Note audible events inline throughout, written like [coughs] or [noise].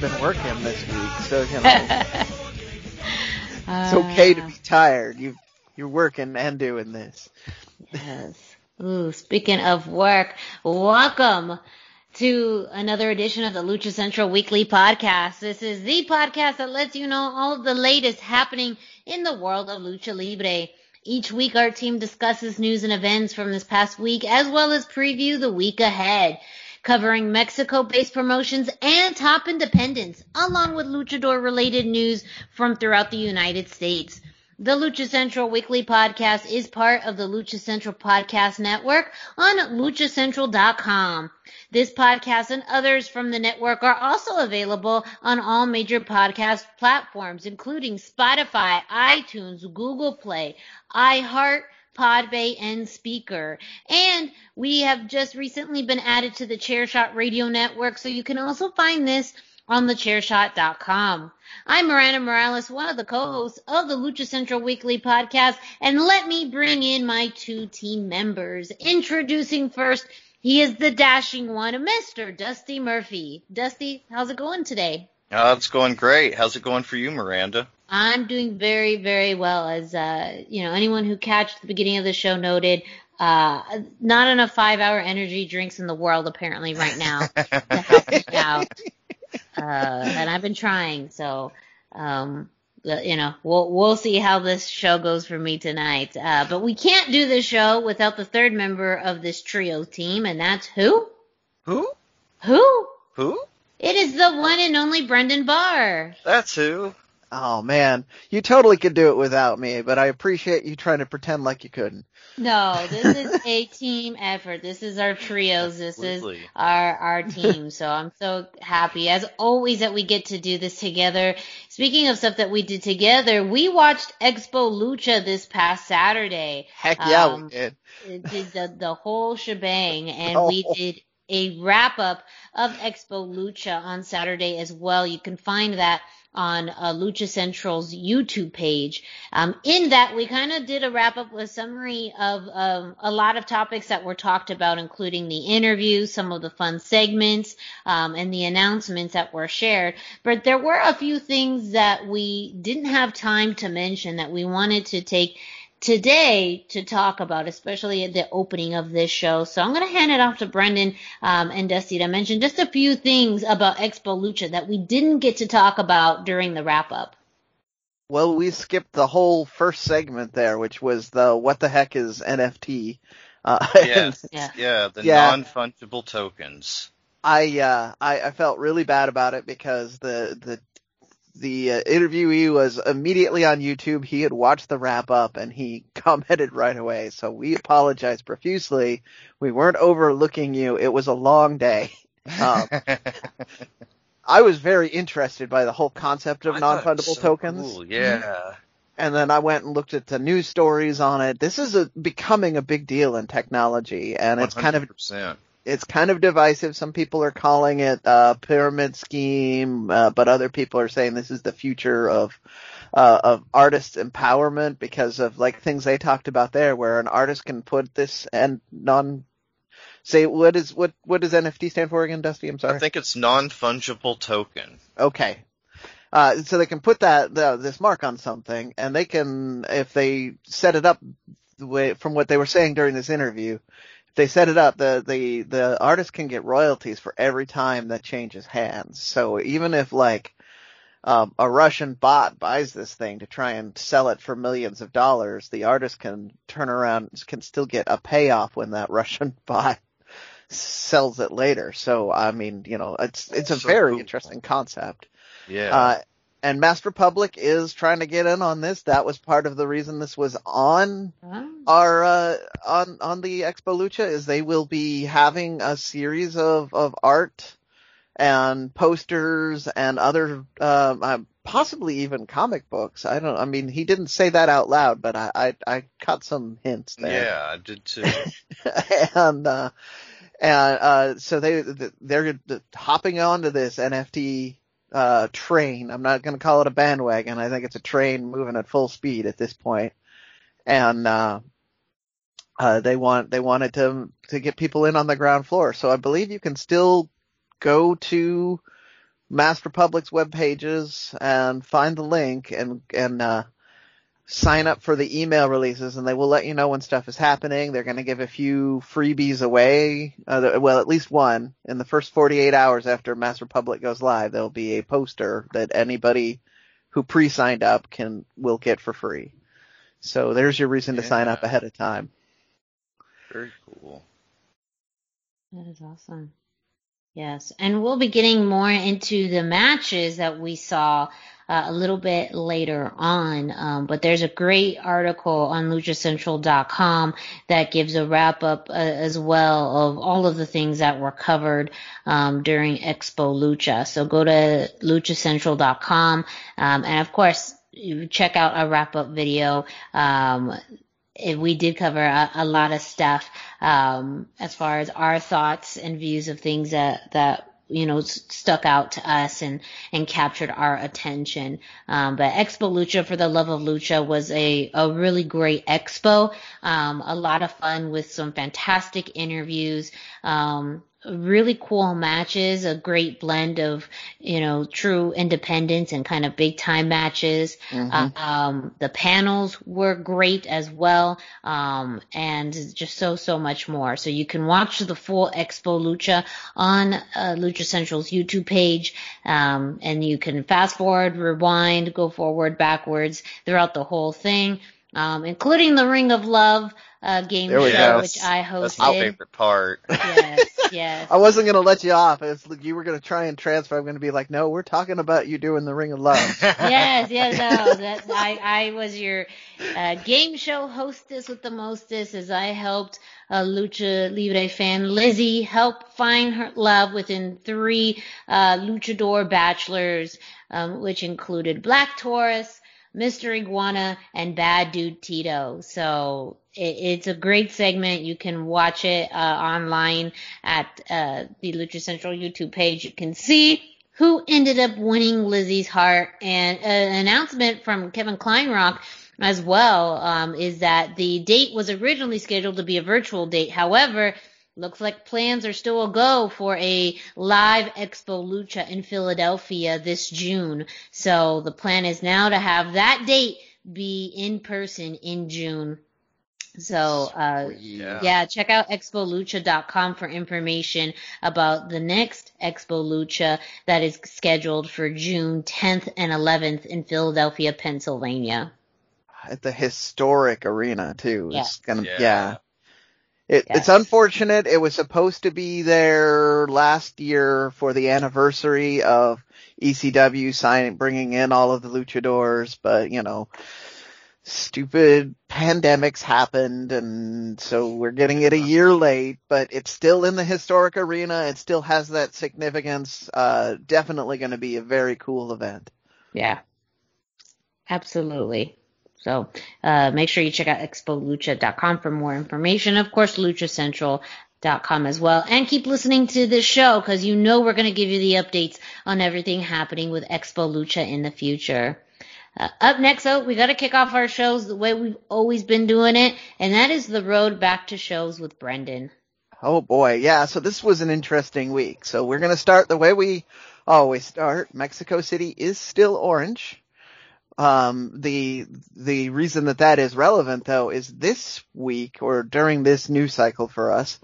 Been working this week, so you know [laughs] it's okay to be tired. You you're working and doing this. yes. Ooh, speaking of work, welcome to another edition of the Lucha Central Weekly Podcast. This is the podcast that lets you know all of the latest happening in the world of Lucha Libre. Each week our team discusses news and events from this past week as well as preview the week ahead covering Mexico-based promotions and top independents, along with luchador-related news from throughout the United States. The Lucha Central Weekly Podcast is part of the Lucha Central Podcast Network on luchacentral.com. This podcast and others from the network are also available on all major podcast platforms, including Spotify, iTunes, Google Play, iHeart, Podbay, and Spreaker. And we have just recently been added to the Chairshot Radio Network, so you can also find this on the thechairshot.com. I'm Miranda Morales, one of the co-hosts of the Lucha Central Weekly podcast, and let me bring in my two team members. Introducing first, he is the dashing one, Mr. Dusty Murphy. Dusty, how's it going today? Uh, it's going great. How's it going for you, Miranda? I'm doing very, very well. As uh, you know, anyone who catched the beginning of the show noted, uh, not enough five-hour energy drinks in the world apparently right now to help me [laughs] out. Uh, and I've been trying, so um, you know, we'll we'll see how this show goes for me tonight. Uh, but we can't do this show without the third member of this trio team, and that's who? Who? Who? Who? It is the one and only Brendan Barr. That's who. Oh man, you totally could do it without me, but I appreciate you trying to pretend like you couldn't. No, this is a [laughs] team effort. This is our trios. This Absolutely. is our our team. So I'm so happy as always that we get to do this together. Speaking of stuff that we did together, we watched Expo Lucha this past Saturday. Heck yeah, Um, we did. Did the the whole shebang, and Oh. [laughs] we did a wrap up of Expo Lucha on Saturday as well. You can find that on uh, Lucha Central's YouTube page. Um, in that, we kind of did a wrap up with a summary of a lot of topics that were talked about, including the interviews, some of the fun segments, um, and the announcements that were shared. But there were a few things that we didn't have time to mention that we wanted to take today to talk about, especially at the opening of this show. So I'm going to hand it off to Brendan um, and Dusty to mention just a few things about Expo Lucha that we didn't get to talk about during the wrap up. Well, we skipped the whole first segment there, which was the what the heck is NFT. Uh, [laughs] Yes. Yeah. Yeah, the Yeah. non-fungible tokens. I, uh, I I felt really bad about it because the the the uh, interviewee was immediately on YouTube. He had watched the wrap up and he [laughs] commented right away. So we apologize profusely. We weren't overlooking you. It was a long day. [laughs] Um, I was very interested by the whole concept of I thought it was non-fungible so tokens. cool, Yeah. And then I went and looked at the news stories on it. This is a, becoming a big deal in technology and it's kind of 100%. It's kind of divisive. Some people are calling it a pyramid scheme, uh, but other people are saying this is the future of uh, of artist empowerment because of like things they talked about there, where an artist can put this and non. Say what is what what does NFT stand for again, Dusty? I'm sorry. I think it's non-fungible token. Okay. Uh, so they can put that the, this mark on something, and they can, if they set it up the way from what they were saying during this interview, they set it up, the the the artist can get royalties for every time that changes hands. So even if like um, a Russian bot buys this thing to try and sell it for millions of dollars, the artist can turn around can still get a payoff when that [laughs] Russian bot sells it later. So I mean, you know, it's it's a So very cool. interesting concept. Yeah. Uh, and Masked Republic is trying to get in on this. That was part of the reason this was on Oh, our uh, on on the Expo Lucha is they will be having a series of of art and posters and other um, uh, possibly even comic books. I don't. I mean, he didn't say that out loud, but I I, I caught some hints there. Yeah, I did too. [laughs] and uh, and uh, so they they're hopping onto this NFT uh, train. I'm not going to call it a bandwagon. I think it's a train moving at full speed at this point. And uh, uh, they want they wanted to to get people in on the ground floor. So I believe you can still go to Masked Republic's web pages and find the link and and uh, sign up for the email releases and they will let you know when stuff is happening. They're going to give a few freebies away. Uh, well, at least one in the first 48 hours after Masked Republic goes live. There'll be a poster that anybody who pre-signed up can will get for free. So there's your reason to sign up ahead of time. Very cool. that is awesome. Yes, and we'll be getting more into the matches that we saw uh, a little bit later on. Um, but there's a great article on LuchaCentral.com that gives a wrap up uh, as well of all of the things that were covered um, during Expo Lucha. So go to LuchaCentral.com, um, and of course check out our wrap up video. Um, it- we did cover a, a lot of stuff um, as far as our thoughts and views of things that that you know stuck out to us and and captured our attention. Um, but Expo Lucha for the Love of Lucha was a a really great expo. Um, a lot of fun with some fantastic interviews. Um, really cool matches, a great blend of, you know, true independence and kind of big time matches. Mhm. Uh, um, the panels were great as well, um, and just so so much more. So you can watch the full Expo Lucha on uh, Lucha Central's YouTube page, um, and you can fast forward, rewind, go forward, backwards throughout the whole thing, um, including the Ring of Love uh, game show, go. which I hosted. That's my favorite part. [laughs] Yes, yes. I wasn't going to let you off. It's, you were going to try and transfer. I'm going to be like, no, we're talking about you doing the Ring of Love. [laughs] yes, yes, no. That I, I was your uh, game show hostess with the mostest as I helped uh, Lucha Libre fan Lizzie help find her love within three uh, luchador bachelors, um, which included Black Taurus, Mr. Iguana, and Bad Dude Tito. So it, it's a great segment. You can watch it uh, online at uh, the Lucha Central YouTube page. You can see who ended up winning Lizzie's heart. And uh, an announcement from Kevin Kleinrock as well um, is that the date was originally scheduled to be a virtual date. However, looks like plans are still a go for a live Expo Lucha in Philadelphia this June. So the plan is now to have that date be in person in June. So, uh, Yeah. yeah, check out expolucha.com for information about the next Expo Lucha that is scheduled for June 10th and 11th in Philadelphia, Pennsylvania. At the historic arena too. Yeah. It's gonna, Yeah. yeah. It, Yes. It's unfortunate. It was supposed to be there last year for the anniversary of ECW signing, bringing in all of the luchadors, but you know, stupid pandemics happened and so we're getting it a year late, but it's still in the historic arena. It still has that significance. Uh, definitely going to be a very cool event. Yeah. Absolutely. So uh, make sure you check out expolucha.com for more information. Of course, luchacentral.com as well. And keep listening to this show because you know we're going to give you the updates on everything happening with Expo Lucha in the future. Uh, up next, though, we got to kick off our shows the way we've always been doing it, and that is the road back to shows with Brendan. Oh boy, yeah. So this was an interesting week. So we're gonna start the way we always start. Mexico City is still orange. Um, the the reason that that is relevant though is this week or during this news cycle for us,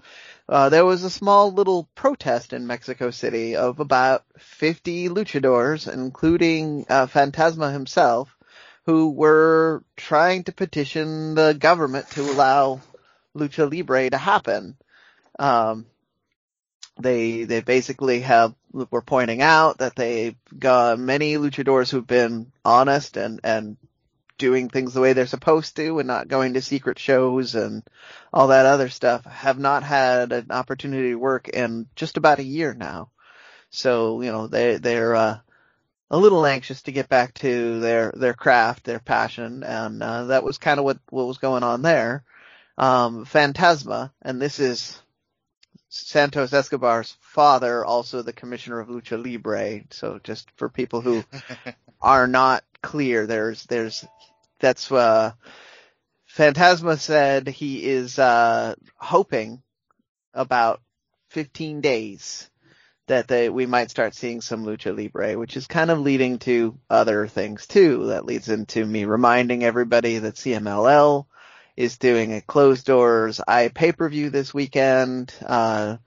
uh, there was a small little protest in Mexico City of about 50 luchadors, including uh, Fantasma himself, who were trying to petition the government to allow lucha libre to happen. Um, they they basically have were pointing out that they got many luchadors who've been honest and and doing things the way they're supposed to and not going to secret shows and all that other stuff have not had an opportunity to work in just about a year now. So, you know, they they're uh a little anxious to get back to their their craft, their passion, and uh, that was kind of what what was going on there. Um, Fantasma, and this is Santos Escobar's father, also the commissioner of Lucha Libre. So just for people who [laughs] are not clear, there's there's that's uh Fantasma said he is uh hoping about 15 days that they, we might start seeing some lucha libre, which is kind of leading to other things too. That leads into me reminding everybody that CMLL is doing a closed doors i pay per view this weekend. Uh,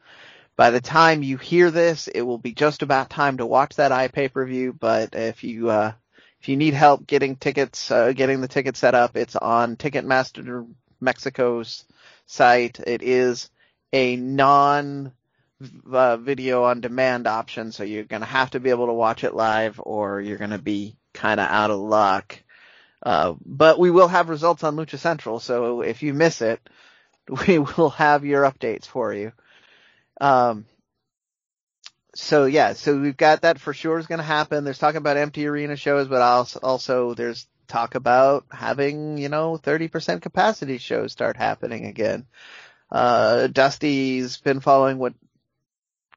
by the time you hear this, it will be just about time to watch that i pay per view. But if you uh, if you need help getting tickets, uh, getting the ticket set up, it's on Ticketmaster Mexico's site. It is a non uh, video on demand option, so you're going to have to be able to watch it live, or you're going to be kind of out of luck. Uh, but we will have results on Lucha Central, so if you miss it, [laughs] we will have your updates for you. Um, so yeah, so we've got that for sure is going to happen. There's talk about empty arena shows, but also, also there's talk about having, you know, 30% capacity shows start happening again. Uh, Dusty's been following what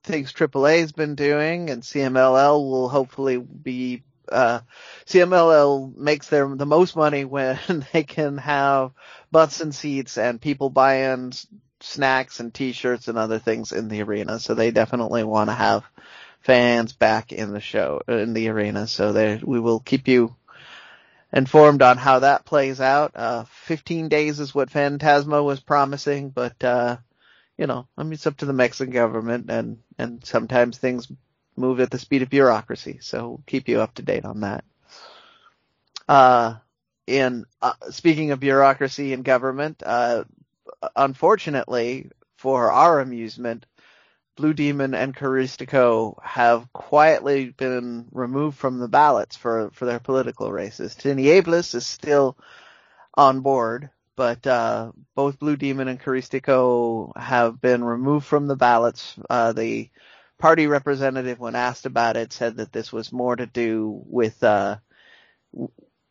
things AAA's been doing and CMLL will hopefully be uh, CMLL makes their the most money when [laughs] they can have butts and seats and people buying snacks and t-shirts and other things in the arena. So they definitely want to have fans back in the show in the arena. So they we will keep you informed on how that plays out. Uh, 15 days is what Fantasma was promising, but uh, you know, I mean, it's up to the Mexican government, and and sometimes things move at the speed of bureaucracy. So we'll keep you up to date on that. Uh, in uh, speaking of bureaucracy and government, uh, unfortunately for our amusement, Blue Demon and Caristico have quietly been removed from the ballots for for their political races. Tinieblas is still on board, but uh, both Blue Demon and Caristico have been removed from the ballots. Uh, the party representative, when asked about it, said that this was more to do with uh,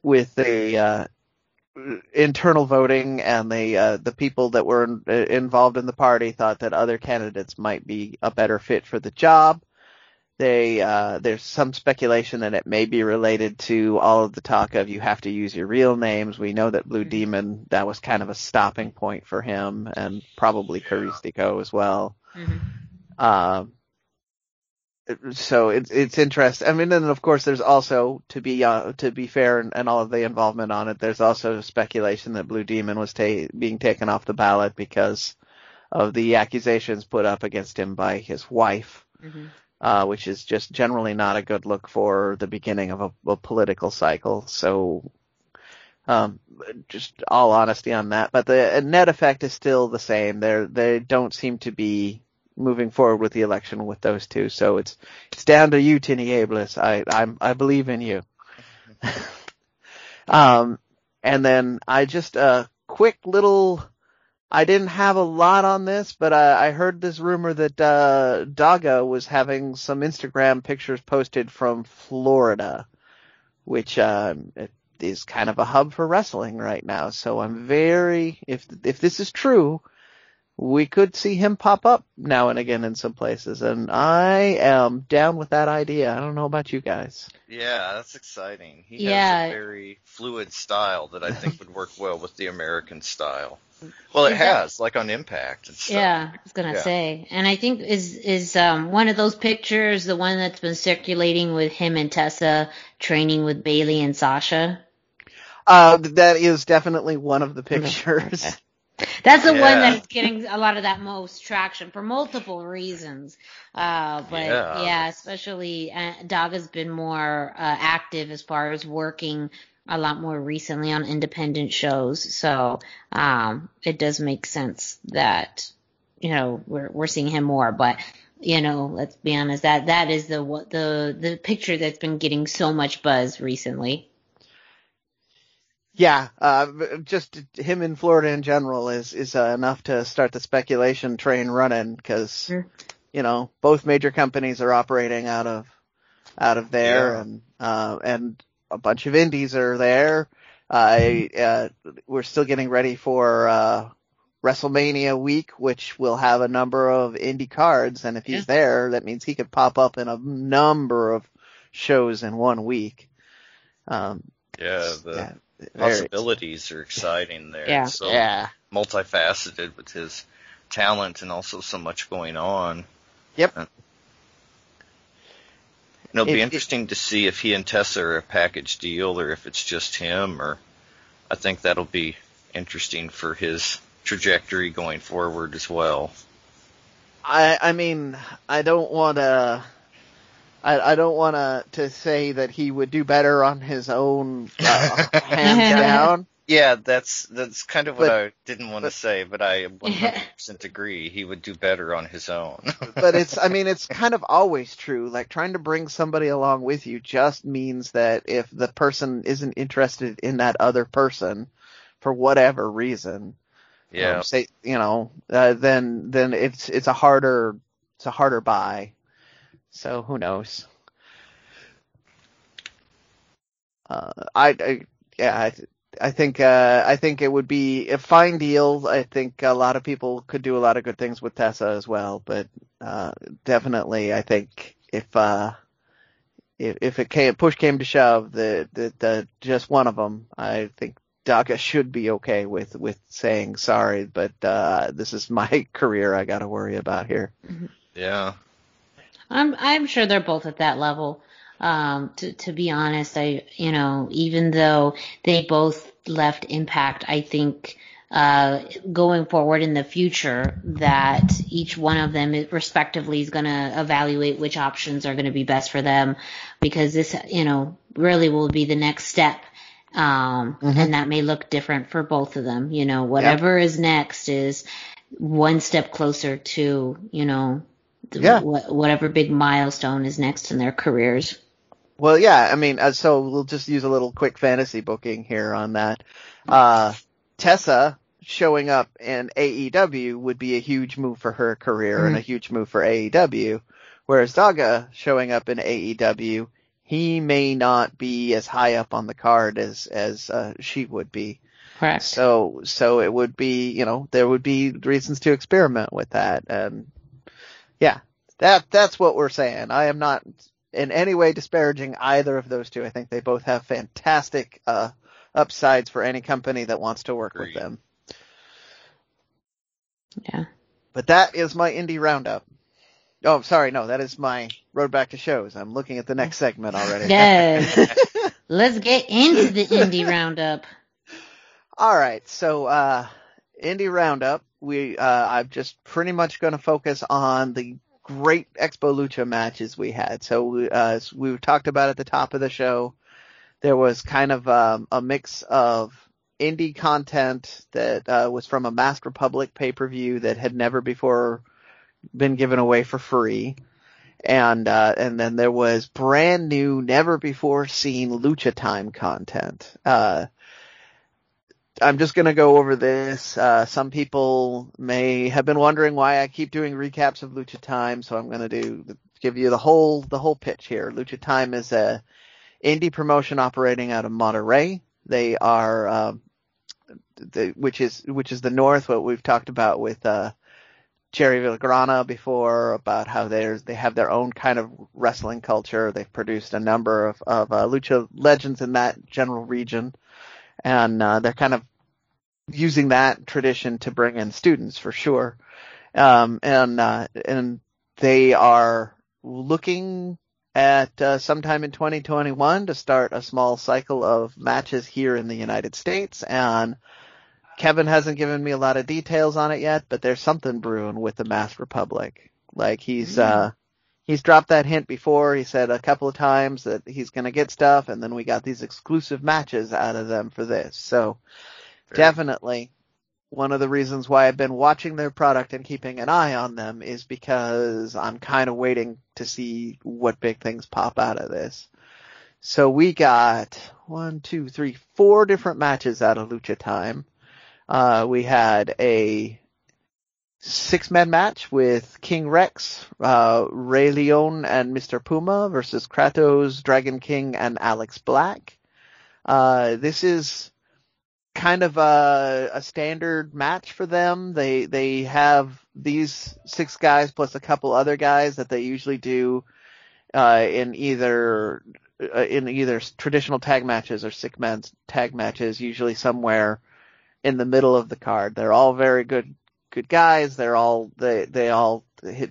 with the uh, internal voting, and the uh, the people that were in, involved in the party thought that other candidates might be a better fit for the job. They uh, there's some speculation that it may be related to all of the talk of you have to use your real names. We know that Blue mm-hmm. Demon that was kind of a stopping point for him, and probably Caristico as well. Mm-hmm. Um, so it's it's interesting. I mean, and of course, there's also to be uh, to be fair and, and, all of the involvement on it. There's also speculation that Blue Demon was ta- being taken off the ballot because of the accusations put up against him by his wife, mm-hmm. uh, which is just generally not a good look for the beginning of a, a political cycle. So, um, just all honesty on that. But the net effect is still the same. They they don't seem to be moving forward with the election with those two. So it's it's down to you, Tinieblas. I I'm, I believe in you. [laughs] um, and then I just a quick little. I didn't have a lot on this, but I, I heard this rumor that uh, Daga was having some Instagram pictures posted from Florida, which uh, is kind of a hub for wrestling right now. So I'm very if if this is true, we could see him pop up now and again in some places, and I am down with that idea. I don't know about you guys. Yeah, that's exciting. He yeah. has a very fluid style that I think would work well with the American style. [laughs] Well, it has, like on Impact and stuff. Yeah, I was gonna yeah. say, and I think is is um one of those pictures the one that's been circulating with him and Tessa training with Bailey and Sasha. Uh, that is definitely one of the pictures. [laughs] That's the yeah. one that's getting a lot of that most traction for multiple reasons. Uh, but yeah, yeah especially uh, Dog has been more uh, active as far as working a lot more recently on independent shows. So um, it does make sense that you know we're we're seeing him more. But You know, let's be honest. That that is the what the the picture that's been getting so much buzz recently. Yeah, uh, just him in Florida in general is is uh, enough to start the speculation train running because Sure. you know both major companies are operating out of out of there, Yeah. and uh, and a bunch of indies are there. I uh, we're still getting ready for uh, WrestleMania week, which will have a number of indie cards, and if he's Yeah. there, that means he could pop up in a number of shows in one week. Um, Yeah, the yeah, very- possibilities are exciting there. Yeah. It's so yeah. multifaceted with his talent and also so much going on. Yep. And it'll be It- it- interesting to see if he and Tessa are a package deal or if it's just him or I think that'll be interesting for his trajectory going forward as well. I I mean I don't want to I I don't want to to say that he would do better on his own uh, [laughs] hands down. Yeah, that's that's kind of what But- I didn't want to say, but I [laughs] 100% agree. He would do better on his own. [laughs] But it's I mean it's kind of always true. Like trying to bring somebody along with you just means that if the person isn't interested in that other person for whatever reason, yeah. um, say you know, uh, then then it's it's a harder it's a harder buy. So who knows? Uh, I, I yeah I I think uh, I think it would be a fine deal. I think a lot of people could do a lot of good things with Tessa as well, but uh, definitely I think if uh, if if it came push came to shove, the the, the just one of them, I think Daga should be okay with with saying sorry, but uh, this is my [laughs] career I got to worry about here. Yeah. I'm I'm sure they're both at that level. Um, to to be honest, I you know even though they both left Impact, I think uh, going forward in the future that each one of them respectively is going to evaluate which options are going to be best for them because this you know really will be the next step. Um, Mhm. and that may look different for both of them. You know, whatever is next is one step closer to, you know, Yeah. wha- whatever big milestone is next in their careers. Well, yeah, I mean, uh, so we'll just use a little quick fantasy booking here on that. Uh, Tessa showing up in AEW would be a huge move for her career and a huge move for AEW. Whereas Daga showing up in AEW, he may not be as high up on the card as, as, uh, she would be. Correct. So, so it would be, you know, there would be reasons to experiment with that. And yeah, that, that's what we're saying. I am not in any way disparaging either of those two. I think they both have fantastic, uh, upsides for any company that wants to work Agreed. with them. Yeah. But that is my indie roundup. Oh, sorry, no, that is my road back to shows. I'm looking at the next segment already. Yes. [laughs] Let's get into the indie roundup. All right, so uh, indie roundup. We uh, I'm just pretty much going to focus on the great Expo Lucha matches we had. So we, uh, as we talked about at the top of the show, there was kind of um, a mix of indie content that uh, was from a Masked Republic pay per view that had never before been given away for free. And uh, and then there was brand new, never before seen Lucha Time content. Uh, I'm just going to go over this. Uh, some people may have been wondering why I keep doing recaps of Lucha Time, so I'm going to do give you the whole the whole pitch here. Lucha Time is a indie promotion operating out of Monterrey. They are um, the, which is which is the north. What we've talked about with uh, Jerry Villagrana before about how there's they have their own kind of wrestling culture. They've produced a number of of uh, lucha legends in that general region, and uh, they're kind of using that tradition to bring in students for sure. Um, and uh, and they are looking at uh, sometime in 2021 to start a small cycle of matches here in the United States and Kevin hasn't given me a lot of details on it yet, but there's something brewing with the Masked Republic. Like he's uh he's dropped that hint before. He said a couple of times that he's going to get stuff and then we got these exclusive matches out of them for this. So definitely one of the reasons why I've been watching their product and keeping an eye on them is because I'm kind of waiting to see what big things pop out of this. So we got one, two, three, four different matches out of Lucha Time. Uh, we had a six man match with King Rex, uh, Ray Leon and Mr. Puma versus Kratos, Dragon King, and Alex Black. Uh, this is kind of a, a standard match for them. They they have these six guys plus a couple other guys that they usually do uh, in either uh, in either traditional tag matches or six man tag matches, usually somewhere in the middle of the card. They're all very good good guys. They're all they they all hit,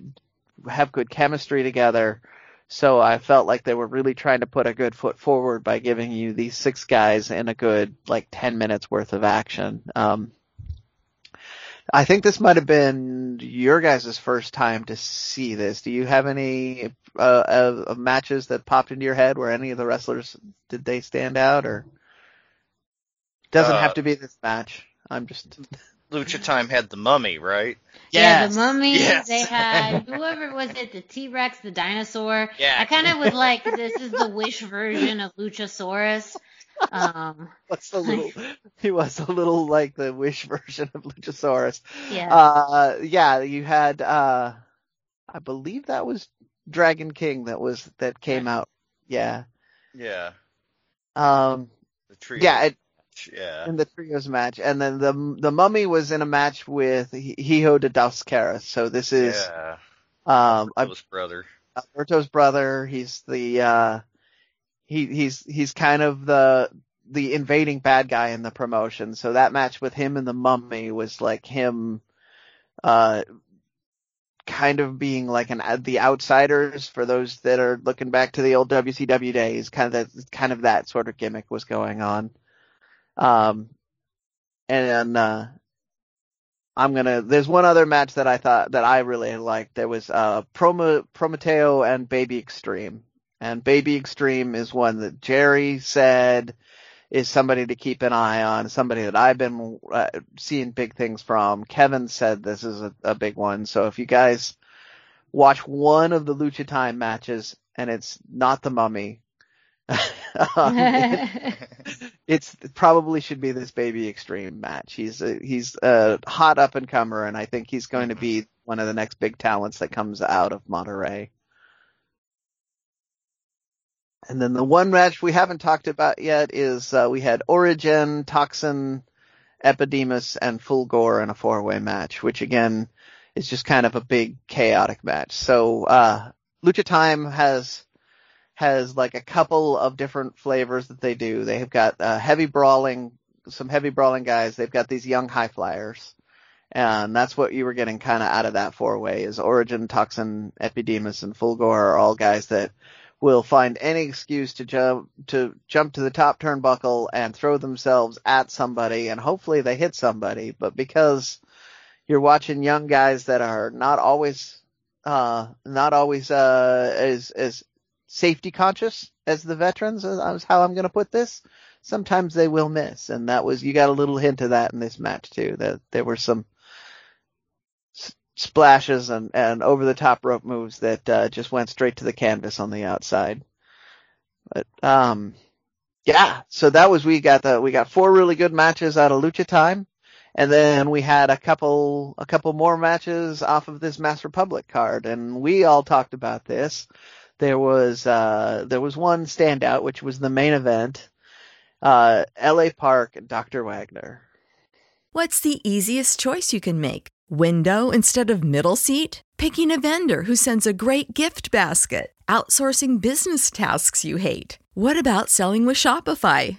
have good chemistry together. So I felt like they were really trying to put a good foot forward by giving you these six guys in a good like 10 minutes worth of action. Um, I think this might have been your guys' first time to see this. Do you have any uh, of, of matches that popped into your head where any of the wrestlers did they stand out or doesn't Uh, have to be this match? I'm just [laughs] Lucha Time had the mummy, right? Yeah, Yes. the mummy. Yes. They had whoever was it, the T Rex, the dinosaur. Yeah. I kind of was like, this is the Wish version of Luchasaurus. Um, [laughs] was a little he was a little like the wish version of Luchasaurus. yeah. Uh, yeah, you had, uh, I believe that was Dragon King that was, that came out. Yeah. Yeah. Um, The tree. yeah, it, yeah. in the trios match. And then the, the mummy was in a match with Hijo de Dos Caras. So this is, yeah. um, Alberto's brother. Alberto's brother. He's the, uh, he, he's, he's kind of the, the invading bad guy in the promotion. So that match with him and the mummy was like him, uh, kind of being like an, the outsiders for those that are looking back to the old WCW days. Kind of that, kind of that sort of gimmick was going on. Um, and, uh, I'm gonna. There's one other match that I thought that I really liked. There was uh Promo, Prometeo and Baby Extreme, and Baby Extreme is one that Jerry said is somebody to keep an eye on, somebody that I've been uh, seeing big things from. Kevin said this is a, a big one. So if you guys watch one of the Lucha Time matches and it's not the Mummy, [laughs] um, it- [laughs] [laughs] it's it probably should be this baby extreme match. He's a, he's a hot up and comer, and I think he's going to be one of the next big talents that comes out of Monterrey. And then the one match we haven't talked about yet is uh, we had Origin, Toxin, Epidemus, and Fulgore in a four-way match, which again is just kind of a big chaotic match. So uh, Lucha Time has has like a couple of different flavors that they do. They have got uh, heavy brawling, some heavy brawling guys. They've got these young high flyers. And that's what you were getting kind of out of that four way is Origin, Toxin, Epidemus, and Fulgore are all guys that will find any excuse to jump, to jump to the top turnbuckle and throw themselves at somebody and hopefully they hit somebody. But because you're watching young guys that are not always, uh, not always, uh, as, as safety conscious as the veterans is how I'm going to put this. Sometimes they will miss, and that was you got a little hint of that in this match too. That there were some s- splashes and and over the top rope moves that uh, just went straight to the canvas on the outside. But um, yeah, so that was we got the we got four really good matches out of Lucha Time. And then we had a couple, a couple more matches off of this Masked Republic card, and we all talked about this there was uh there was one standout which was the main event uh LA Park Dr. Wagner What's the easiest choice you can make? Window instead of middle seat? Picking a vendor who sends a great gift basket? Outsourcing business tasks you hate? What about selling with Shopify?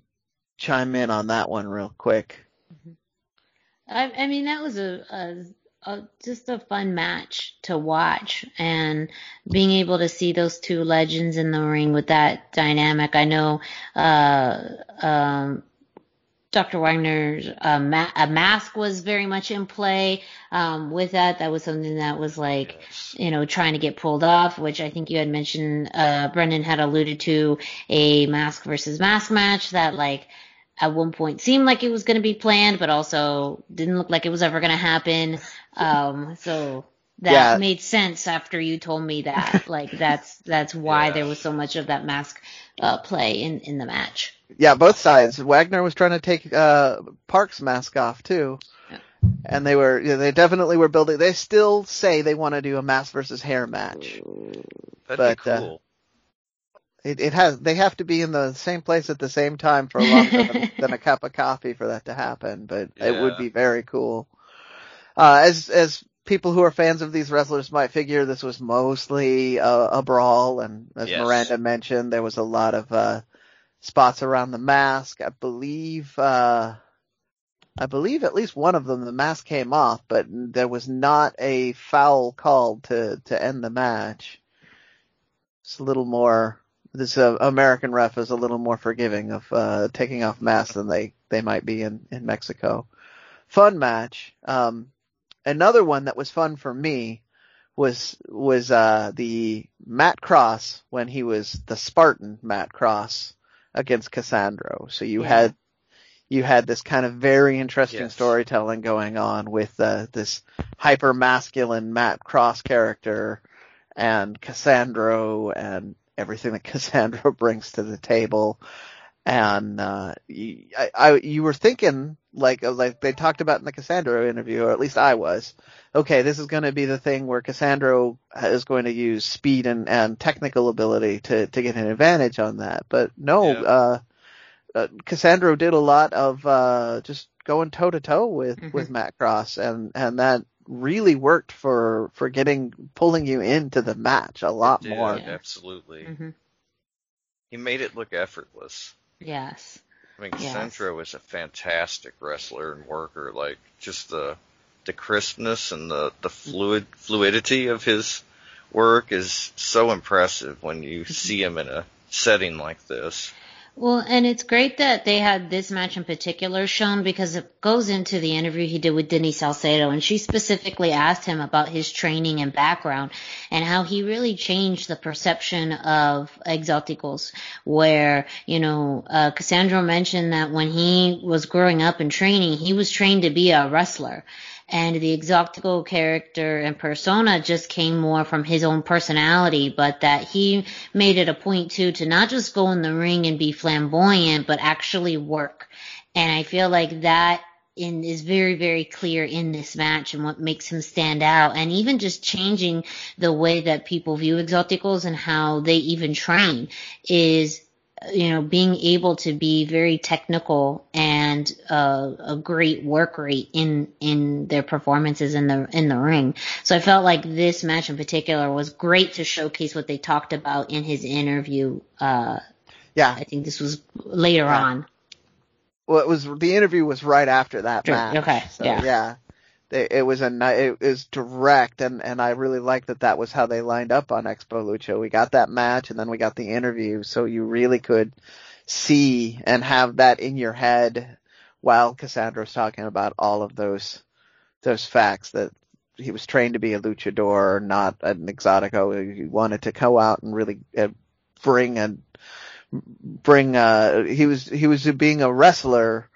chime in on that one real quick. I, I mean, that was a, a uh, just a fun match to watch and being able to see those two legends in the ring with that dynamic. I know, uh, um, Dr. Wagner's uh, ma- a mask was very much in play um, with that. That was something that was like, Yes. you know, trying to get pulled off, which I think you had mentioned. Uh, Brendan had alluded to a mask versus mask match that like at one point seemed like it was going to be planned, but also didn't look like it was ever going to happen. Um, so that Yeah. made sense after you told me that. [laughs] Like that's that's why Yeah. there was so much of that mask uh, play in in the match. Yeah, both sides. Wagner was trying to take uh, Park's mask off too, Yeah. and they were yeah, they definitely were building. They still say they want to do a mask versus hair match. That'd But, be uh, cool. It, it has they have to be in the same place at the same time for longer than, [laughs] than a cup of coffee for that to happen. But it would be very cool. Uh, as as people who are fans of these wrestlers might figure, this was mostly a, a brawl, and as Yes. Miranda mentioned, there was a lot of uh, spots around the mask. I believe. Uh, I believe at least one of them the mask came off, but there was not a foul called to to end the match. It's a little more. This uh, American ref is a little more forgiving of uh, taking off masks than they they might be in in Mexico. Fun match. Um, another one that was fun for me was was uh, the Matt Cross when he was the Spartan Matt Cross against Cassandro. So you Yeah. had you had this kind of very interesting Yes. storytelling going on with uh, this hyper masculine Matt Cross character and Cassandro and everything that [laughs] Cassandro brings to the table. And uh, you, I, I, you were thinking like like they talked about in the Cassandro interview, or at least I was. Okay, this is going to be the thing where Cassandro is going to use speed and, and technical ability to to get an advantage on that. But no, Yeah. uh, uh, Cassandro did a lot of uh, just going toe to toe with Mhm. with Matt Cross, and and that really worked for for getting pulling you into the match a lot It did, more. Yeah. Absolutely. hmm He made it look effortless. Yes. I mean, Yes. Cassandro is a fantastic wrestler and worker. Like just the the crispness and the the fluid fluidity of his work is so impressive when you [laughs] see him in a setting like this. Well, and it's great that they had this match in particular shown because it goes into the interview he did with Denise Salcedo, and she specifically asked him about his training and background and how he really changed the perception of exoticals. Where you know, uh, Cassandro mentioned that when he was growing up and training, he was trained to be a wrestler. And the exotical character and persona just came more from his own personality, but that he made it a point too to not just go in the ring and be flamboyant, but actually work. And I feel like that in is very, very clear in this match and what makes him stand out. And even just changing the way that people view exoticals and how they even train is you know, being able to be very technical and uh, a great work rate in in their performances in the in the ring. So I felt like this match in particular was great to showcase what they talked about in his interview. Uh, Yeah. I think this was later Yeah. on. Well, it was the interview was right after that match. okay, So, yeah. yeah. It was a it was direct and and I really liked that that was how they lined up on Expo Lucha. We got that match and then we got the interview, so you really could see and have that in your head while Cassandro was talking about all of those those facts that he was trained to be a luchador, not an exotico. He wanted to go out and really uh, bring a bring uh he was he was being a wrestler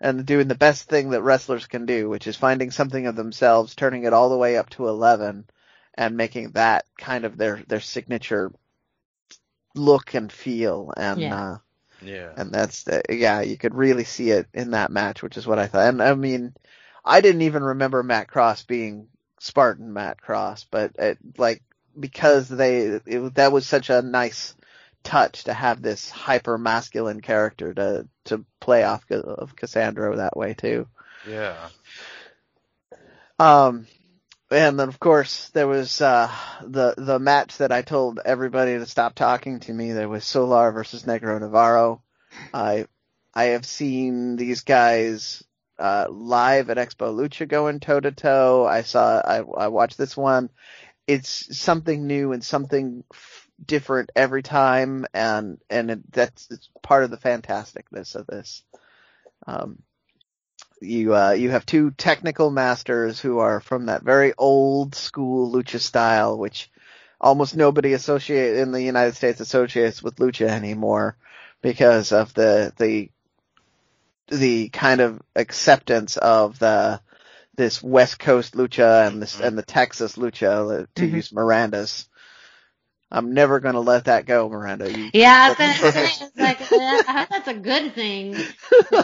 and doing the best thing that wrestlers can do, which is finding something of themselves, turning it all the way up to 11 and making that kind of their their signature look and feel and Yeah. uh Yeah. and that's the, yeah, you could really see it in that match, which is what I thought. And I mean, I didn't even remember Matt Cross being Spartan Matt Cross, but it, like because they it, that was such a nice touch to have this hyper masculine character to to play off of Cassandro that way too. Yeah. Um, and then of course there was uh, the the match that I told everybody to stop talking to me. There was Solar versus Negro Navarro. I I have seen these guys uh, live at Expo Lucha going toe to toe. I saw I I watched this one. It's something new and something different every time, and and it, that's it's part of the fantasticness of this. Um, you uh, you have two technical masters who are from that very old school lucha style, which almost nobody associate in the United States associates with lucha anymore because of the the the kind of acceptance of the this West Coast lucha and this and the Texas lucha to Mhm. use Miranda's. I'm never gonna let that go, Miranda. You, Yeah, I was [laughs] gonna it's like, uh, I hope that's a good thing.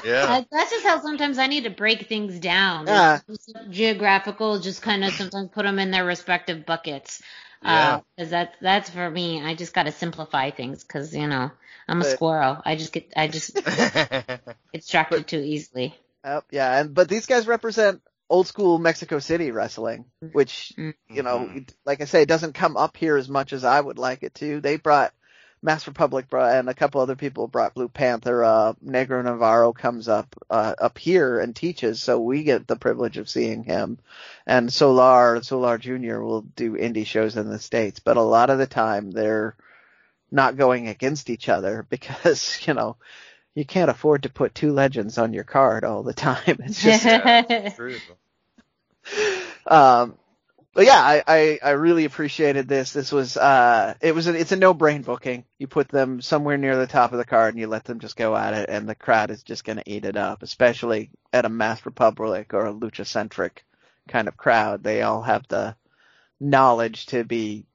Yeah. Uh, that's just how sometimes I need to break things down. Yeah. It's geographical, just kind of sometimes put them in their respective buckets. Yeah. Because that's that's for me. I just got to simplify things because you know I'm a But- squirrel. I just get I just [laughs] get distracted too easily. Yep, yeah, and but these guys represent old school Mexico City wrestling, which you know, Mhm. like I say, it doesn't come up here as much as I would like it to. They brought Masked Republic brought and a couple other people brought Blue Panther. Uh, Negro Navarro comes up uh, up here and teaches, so we get the privilege of seeing him. And Solar Solar Junior will do indie shows in the states, but a lot of the time they're not going against each other [laughs] because you know you can't afford to put two legends on your card all the time. [laughs] It's just Yeah, true. um, but yeah, I, I, I really appreciated this. This was, uh, it was, a, it's a no brain booking. You put them somewhere near the top of the card and you let them just go at it and the crowd is just going to eat it up, especially at a Masked Republic or a lucha centric kind of crowd. They all have the knowledge to be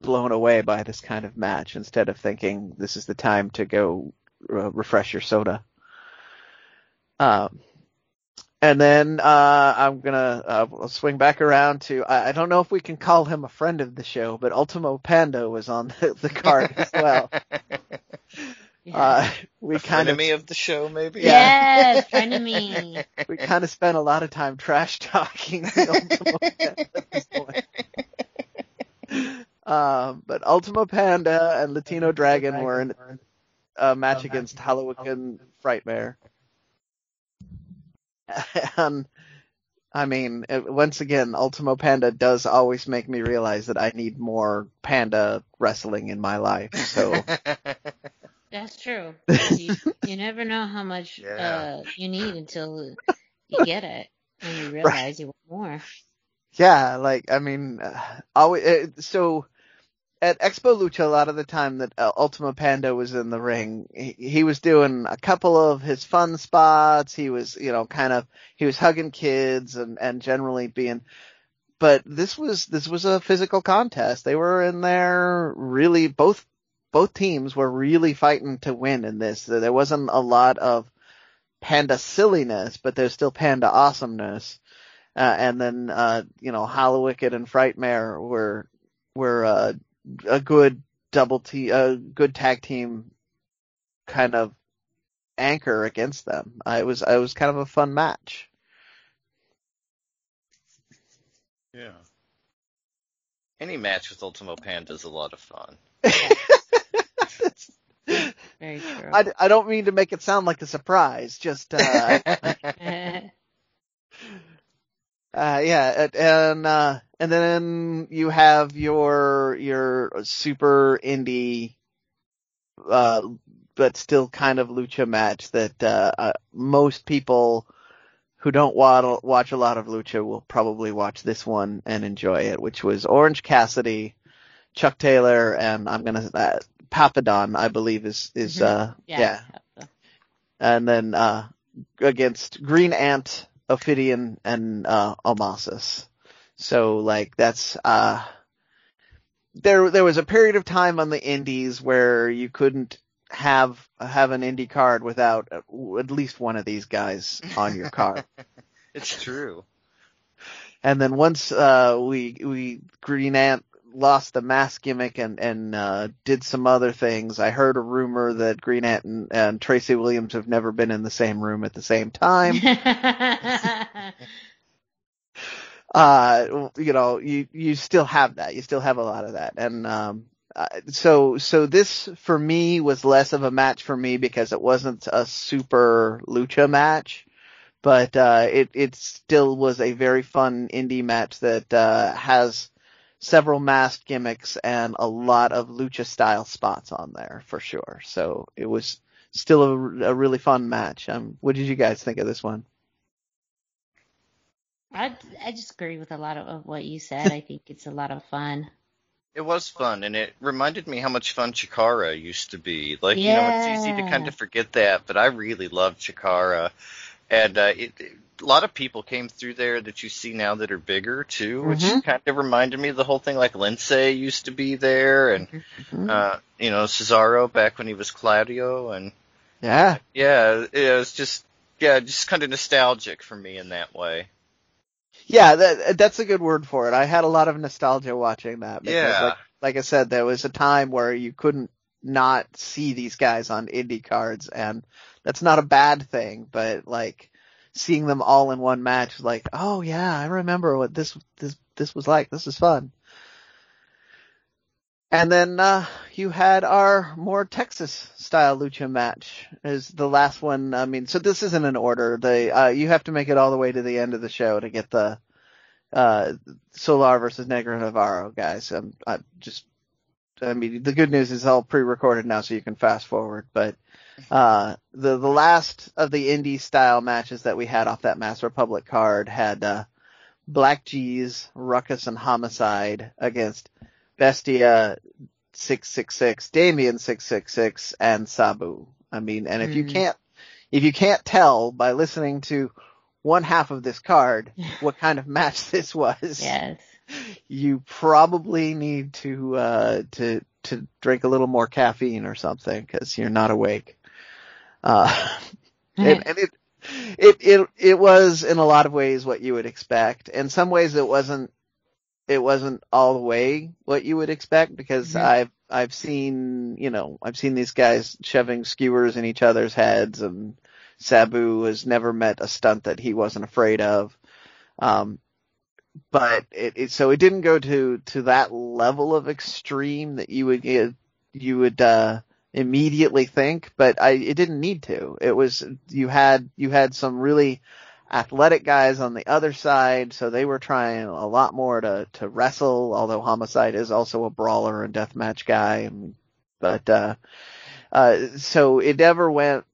blown away by this kind of match instead of thinking this is the time to go uh, refresh your soda. Um, and then uh, I'm gonna uh, I'll swing back around to I, I don't know if we can call him a friend of the show, but Ultimo Panda was on [laughs] the, the card as well. [laughs] Uh, we kind of frenemy of the show, maybe. yes, [laughs] friend of we kind of spent a lot of time trash talking Ultimo Panda at this point. Um, but Ultimo Panda and Latino Dragon were in a match against Hallowicked Frightmare. And [laughs] I mean, it- once again, Ultimo Panda does always make me realize that I need more panda wrestling in my life. So [laughs] That's true. You, you never know how much [laughs] Yeah. uh, you need until you get it and you realize you want more. yeah, like I mean, uh, always. Uh, so at Expo Lucha, a lot of the time that uh, Ultimo Panda was in the ring, he, he was doing a couple of his fun spots. He was, you know, kind of he was hugging kids and and generally being. But this was this was a physical contest. They were in there really both both teams were really fighting to win in this. There wasn't a lot of panda silliness, but there's still panda awesomeness. Uh, and then, uh, you know, Hallowicked and Frightmare were, were, uh, a good double team, a good tag team kind of anchor against them. I was, it was kind of a fun match. Yeah. Any match with Ultimo Panda is a lot of fun. Very true. [laughs] I, I don't mean to make it sound like a surprise, just, uh, [laughs] Uh, yeah, and- and uh, and then you have your your super indie, uh, but still kind of lucha match that uh, uh, most people who don't wa- watch a lot of lucha will probably watch this one and enjoy it, which was Orange Cassidy, Chuck Taylor, and I'm gonna uh, Papadon, I believe is is Mhm. uh yeah, and then uh against Green Ant, Ophidian, and uh Amasis. So like that's uh there there was a period of time on the indies where you couldn't have have an indie card without at at least one of these guys on your card. [laughs] It's true. And then once uh we we Green Ant lost the mask gimmick and and uh, did some other things. I heard a rumor that Green Ant and, and Tracy Williams have never been in the same room at the same time. [laughs] [laughs] uh, you know, you you still have that. You still have a lot of that, and um, uh, so so this for me was less of a match for me because it wasn't a super lucha match but uh, it it still was a very fun indie match that uh, has several masked gimmicks and a lot of lucha style spots on there for sure. So it was still a, a really fun match. Um, what did you guys think of this one? I I just agree with a lot of, of what you said. I think it's a lot of fun. It was fun, and it reminded me how much fun Chikara used to be. Like, yeah. you know, it's easy to kind of forget that, but I really loved Chikara and uh, it, it, a lot of people came through there that you see now that are bigger too, which Mhm. kind of reminded me of the whole thing. Like Lince used to be there, and Mhm. uh, you know Cesaro back when he was Claudio, and Yeah, yeah, it was just yeah, just kind of nostalgic for me in that way. yeah, that that's a good word for it. I had a lot of nostalgia watching that. Because Yeah. like, like I said, there was a time where you couldn't not see these guys on indie cards, and that's not a bad thing. But like seeing them all in one match, like, oh yeah, I remember what this this this was like. This is fun. And then uh, you had our more Texas style lucha match is the last one. I mean, so this isn't an order. They uh, you have to make it all the way to the end of the show to get the uh, Solar versus Negro Navarro guys. Um, I just, I mean, the good news is all pre-recorded now, so you can fast forward. But uh, the the last of the indie style matches that we had off that Masked Republic card had uh, BLK Jeez, Ruckus, and Homicide against Bestia, 666, Damian 666, and Sabu. I mean, and if you Hmm. can't, if you can't tell by listening to one half of this card [laughs] what kind of match this was, Yes. you probably need to, uh, to, to drink a little more caffeine or something because you're not awake. Uh, [laughs] and, and it, it, it, it was in a lot of ways what you would expect. In some ways it wasn't, it wasn't all the way what you would expect because Mhm. I've, I've seen, you know, I've seen these guys shoving skewers in each other's heads and Sabu has never met a stunt that he wasn't afraid of. Um, but it, it, so it didn't go to, to that level of extreme that you would, you would, uh, immediately think, but I, it didn't need to. It was, you had, you had some really athletic guys on the other side, so they were trying a lot more to, to wrestle, although Homicide is also a brawler and deathmatch guy. But, uh, uh, so it never went,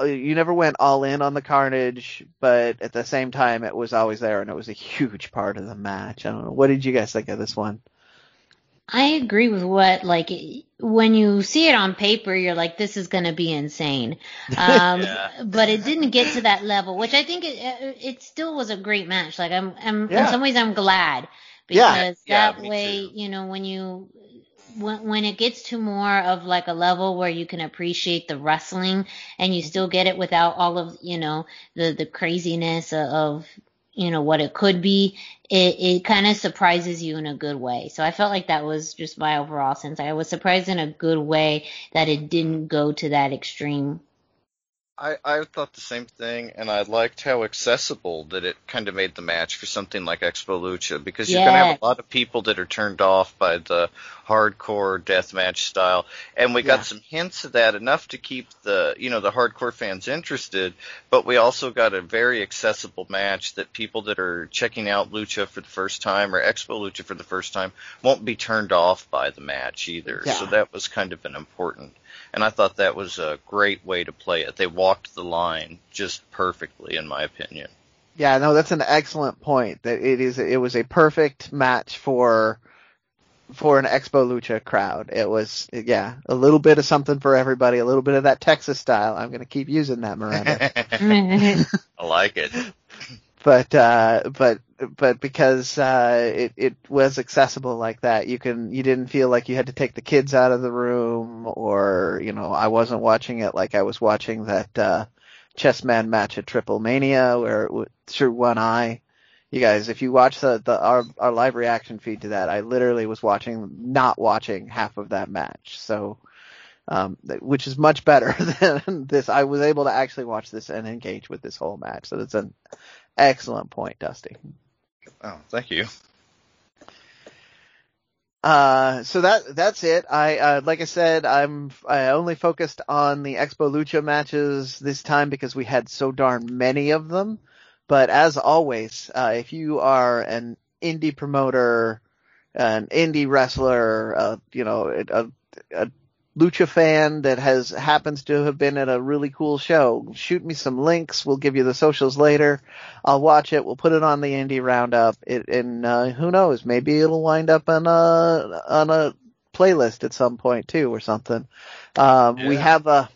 uh, you never went all in on the carnage, but at the same time it was always there and it was a huge part of the match. I don't know. What did you guys think of this one? I agree with what like when you see it on paper, you're like, this is gonna be insane. [laughs] Um, Yeah. but it didn't get to that level, which I think it it still was a great match. Like I'm, I'm in some ways I'm glad because Yeah, that way, too. you know, when you when when it gets to more of like a level where you can appreciate the wrestling and you still get it without all of you know the the craziness of, of you know what it could be it it kind of surprises you in a good way. So i felt like that was just my overall sense. I was surprised in a good way that it didn't go to that extreme I, I thought the same thing, and I liked how accessible that it kind of made the match for something like Expo Lucha, because you're going to have a lot of people that are turned off by the hardcore deathmatch style, and we Yeah. got some hints of that enough to keep the you know the hardcore fans interested, but we also got a very accessible match that people that are checking out Lucha for the first time or Expo Lucha for the first time won't be turned off by the match either. Yeah. So that was kind of an important and I thought that was a great way to play it. They walked the line just perfectly, in my opinion. Yeah, no, that's an excellent point. That it is, it was a perfect match for, for an Expo Lucha crowd. It was, yeah, a little bit of something for everybody, a little bit of that Texas style. I'm going to keep using that, Miranda. [laughs] [laughs] I like it. but, uh, but, but because, uh, it, it was accessible like that, you can, you didn't feel like you had to take the kids out of the room or, you know, I wasn't watching it like I was watching that, uh, Chessman match at Triple Mania where it through one eye, You guys, if you watch the, the our our live reaction feed to that, I literally was watching, not watching half of that match. So, um, which is much better [laughs] than this. I was able to actually watch this and engage with this whole match. So that's an excellent point, Dusty. Oh, thank you. Uh, so that that's it. I uh, like I said, I'm I only focused on the Expo Lucha matches this time because we had so darn many of them. But as always, uh, if you are an indie promoter, an indie wrestler, uh, you know, a, a lucha fan that has happens to have been at a really cool show, shoot me some links. We'll give you the socials later. I'll watch it. We'll put it on the indie roundup. It, and uh, who knows? Maybe it'll wind up on a on a playlist at some point too, or something. Um, Yeah. We have a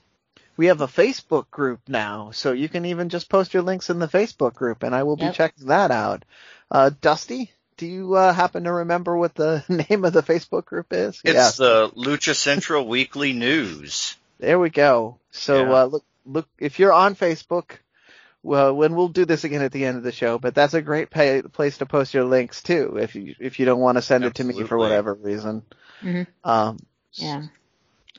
we have a Facebook group now, so you can even just post your links in the Facebook group, and I will be Yep. checking that out. Uh, Dusty, do you uh, happen to remember what the [laughs] name of the Facebook group is? It's the Lucha Central [laughs] Weekly News. There we go. So Yeah. uh, look, look if you're on Facebook, well, when we'll do this again at the end of the show, but that's a great pay, place to post your links too, if you if you don't want to send it to me for whatever reason. Mhm. Um, Yeah.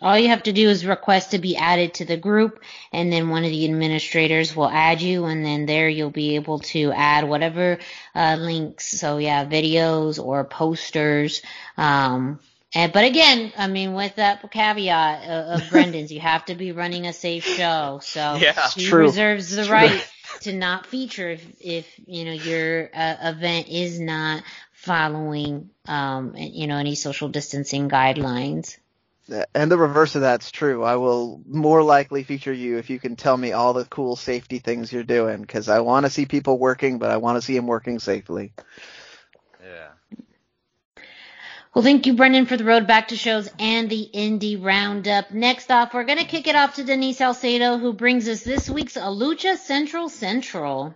All you have to do is request to be added to the group, and then one of the administrators will add you, and then there you'll be able to add whatever uh, links. So yeah, videos or posters. Um, and but again, I mean, with that caveat of, of [laughs] Brendan's, you have to be running a safe show. So [laughs] Yeah. he True. reserves the True. right to not feature if if you know your uh, event is not following um you know any social distancing guidelines. And the reverse of that's true. I will more likely feature you if you can tell me all the cool safety things you're doing, because I want to see people working, but I want to see them working safely. Yeah. Well, thank you, Brendan, for the road back to shows and the indie roundup. Next off, we're going to kick it off to Denise Salcedo, who brings us this week's Lucha Central Central.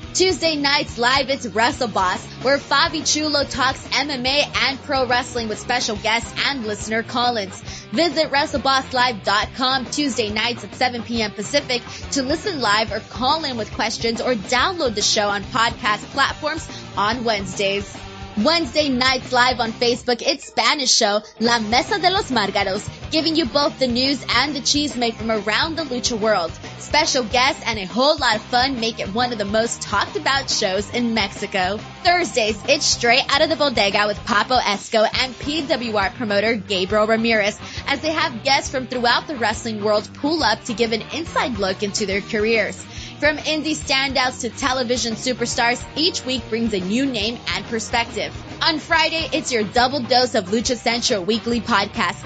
Tuesday nights live, it's Wrestle Boss, where Fabi Chulo talks MMA and pro wrestling with special guests and listener call-ins. Visit WrestleBossLive.com Tuesday nights at 7 p.m. Pacific to listen live or call in with questions or download the show on podcast platforms on Wednesdays. Wednesday nights live on Facebook, it's Spanish show La Mesa de los Margaros, giving you both the news and the cheese made from around the lucha world. Special guests and a whole lot of fun make it one of the most talked about shows in Mexico. Thursdays, it's straight out of the bodega with Papo Esco and PWR promoter Gabriel Ramirez as they have guests from throughout the wrestling world pull up to give an inside look into their careers. From indie standouts to television superstars, each week brings a new name and perspective. On Friday, it's your double dose of Lucha Central Weekly podcast,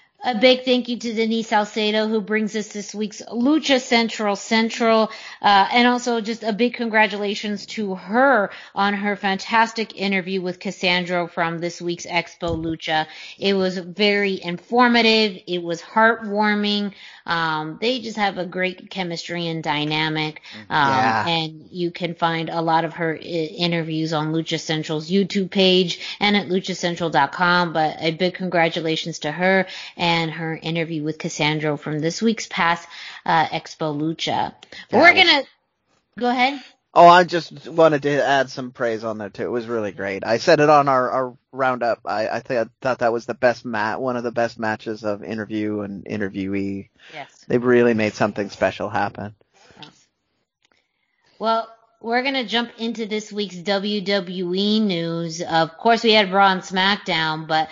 A big thank you to Denise Salcedo who brings us this week's Lucha Central Central, uh, and also just a big congratulations to her on her fantastic interview with Cassandro from this week's Expo Lucha. It was very informative. It was heartwarming. Um, they just have a great chemistry and dynamic. Um, Yeah. and you can find a lot of her I- interviews on Lucha Central's YouTube page and at luchacentral.com. But a big congratulations to her and her interview with Cassandro from this week's past uh, Expo Lucha. Yeah, we're was- gonna go ahead. Oh, I just wanted to add some praise on there too. It was really great. I said it on our, our roundup. I, I th- thought that was the best mat, one of the best matches of interview and interviewee. Yes. They really made something special happen. Yes. Well, we're gonna jump into this week's WWE news. Of course, we had Raw and SmackDown, but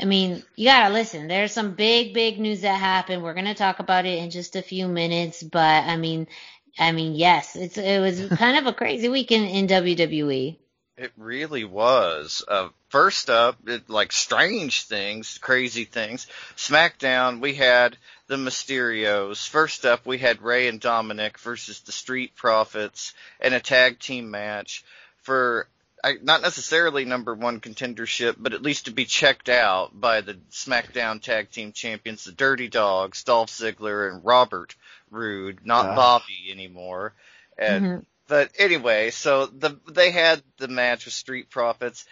I mean, you gotta listen. There's some big, big news that happened. We're gonna talk about it in just a few minutes, but I mean, I mean, yes, it's it was [laughs] kind of a crazy week in, in. WWE. It really was. Uh, first up, it, like strange things, crazy things. SmackDown, we had the Mysterios. First up, we had Rey and Dominic versus the Street Profits in a tag team match for I, not necessarily number one contendership, but at least to be checked out by the SmackDown Tag Team Champions, the Dirty Dogs, Dolph Ziggler and Robert Roode, not Ah. Bobby anymore. And Mhm. but anyway, so the they had the match with Street Profits.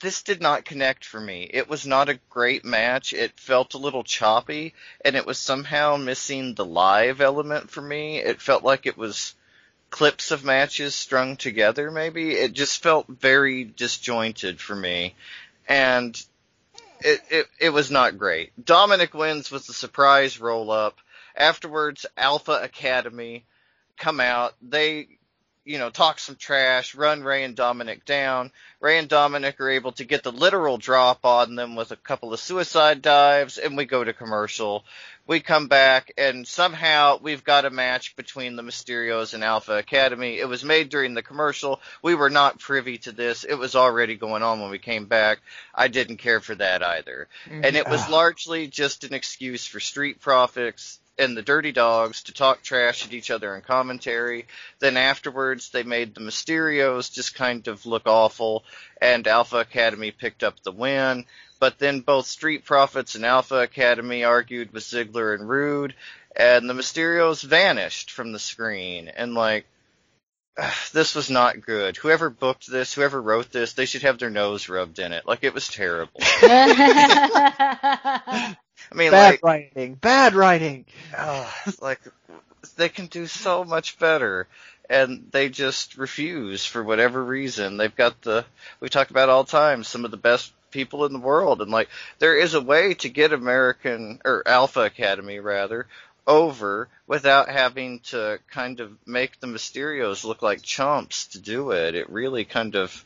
This did not connect for me. It was not a great match. It felt a little choppy, and it was somehow missing the live element for me. It felt like it was clips of matches strung together, maybe. It just felt very disjointed for me. And it, it, it was not great. Dominic wins with the surprise roll up. Afterwards, Alpha Academy come out. They, you know, talk some trash, run Rey and Dominic down. Rey and Dominic are able to get the literal drop on them with a couple of suicide dives, and we go to commercial. We come back, and somehow we've got a match between the Mysterios and Alpha Academy. It was made during the commercial. We were not privy to this. It was already going on when we came back. I didn't care for that either. And it was Ah. largely just an excuse for Street Profits and the Dirty Dogs to talk trash at each other in commentary. Then afterwards, they made the Mysterios just kind of look awful, and Alpha Academy picked up the win. But then both Street Profits and Alpha Academy argued with Ziggler and Roode, and the Mysterios vanished from the screen. And like, this was not good. Whoever booked this, whoever wrote this, they should have their nose rubbed in it. Like it was terrible. [laughs] [laughs] I mean, Bad like, writing. Bad writing. oh, like they can do so much better and they just refuse for whatever reason they've got the we talk about all time some of the best people in the world and like there is a way to get american or alpha academy rather over without having to kind of make the mysterios look like chumps to do it it really kind of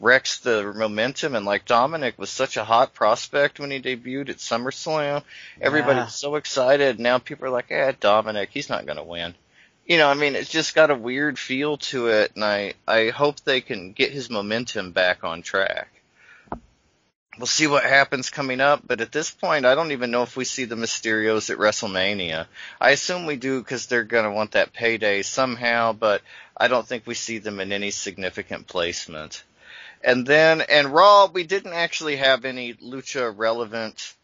wrecks the momentum and like Dominic was such a hot prospect when he debuted at SummerSlam. Everybody Yeah. was so excited. Now people are like, eh, Dominic, he's not gonna win. You know, I mean, it's just got a weird feel to it and I, I hope they can get his momentum back on track. We'll see what happens coming up, but at this point, I don't even know if we see the Mysterios at WrestleMania. I assume we do because they're gonna want that payday somehow, but I don't think we see them in any significant placement. And then, and Raw, we didn't actually have any lucha relevant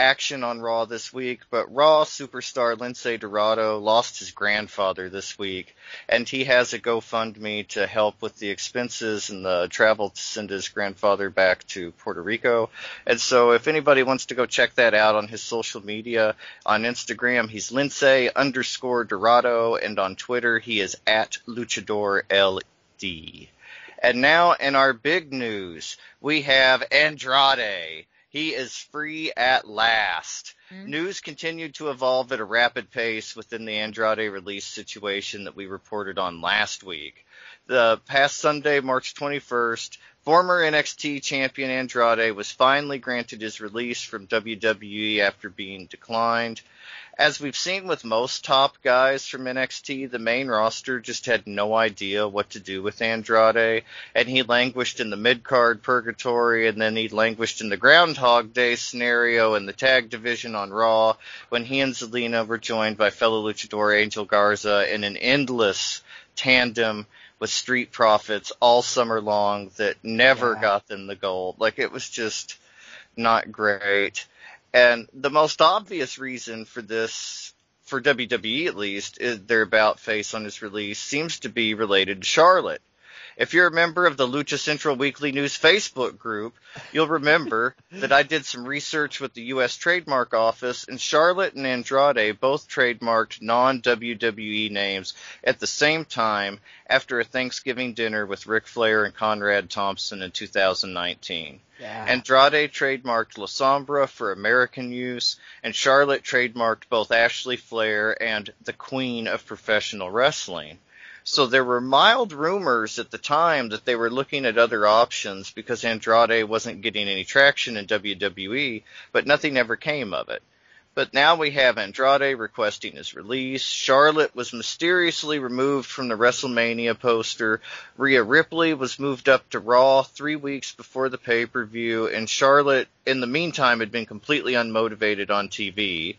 action on Raw this week, but Raw superstar Lince Dorado lost his grandfather this week, and he has a GoFundMe to help with the expenses and the travel to send his grandfather back to Puerto Rico. And so if anybody wants to go check that out on his social media, on Instagram, he's Lince underscore Dorado, and on Twitter, he is at Luchador LD. And now in our big news, we have Andrade. He is free at last. Mhm. News continued to evolve at a rapid pace within the Andrade release situation that we reported on last week. The past Sunday, March 21st, former NXT champion Andrade was finally granted his release from WWE after being declined. As we've seen with most top guys from NXT, the main roster just had no idea what to do with Andrade, and he languished in the mid-card purgatory, and then he languished in the Groundhog Day scenario in the tag division on Raw, when he and Zelina were joined by fellow luchador Angel Garza in an endless tandem with Street Profits all summer long that never Yeah. got them the gold. Like it was just not great. And the most obvious reason for this, for WWE at least, is their about face on his release seems to be related to Charlotte. If you're a member of the Lucha Central Weekly News Facebook group, you'll remember [laughs] that I did some research with the U.S. Trademark Office, and Charlotte and Andrade both trademarked non-WWE names at the same time after a Thanksgiving dinner with Ric Flair and Conrad Thompson in 2019. Yeah. Andrade trademarked La Sombra for American use, and Charlotte trademarked both Ashley Flair and the Queen of Professional Wrestling. So there were mild rumors at the time that they were looking at other options because Andrade wasn't getting any traction in WWE, but nothing ever came of it. But now we have Andrade requesting his release. Charlotte was mysteriously removed from the WrestleMania poster. Rhea Ripley was moved up to Raw three weeks before the pay per view, and Charlotte, in the meantime, had been completely unmotivated on TV.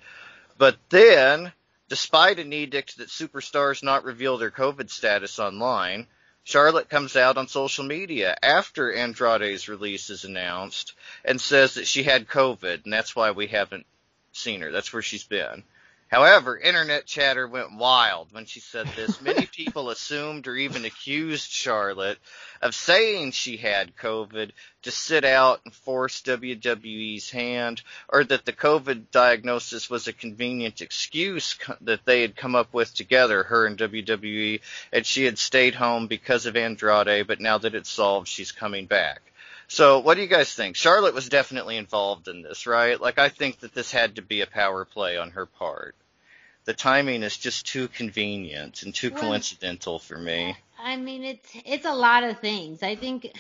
But then, despite an edict that superstars not reveal their COVID status online, Charlotte comes out on social media after Andrade's release is announced and says that she had COVID, and that's why we haven't seen her. That's where she's been. However, internet chatter went wild when she said this. Many [laughs] people assumed or even accused Charlotte of saying she had COVID to sit out and force WWE's hand, or that the COVID diagnosis was a convenient excuse that they had come up with together, her and WWE, and she had stayed home because of Andrade, but now that it's solved, she's coming back. So, what do you guys think? Charlotte was definitely involved in this, right? Like, I think that this had to be a power play on her part. The timing is just too convenient and too Well- coincidental for me. I mean, it's it's a lot of things. I think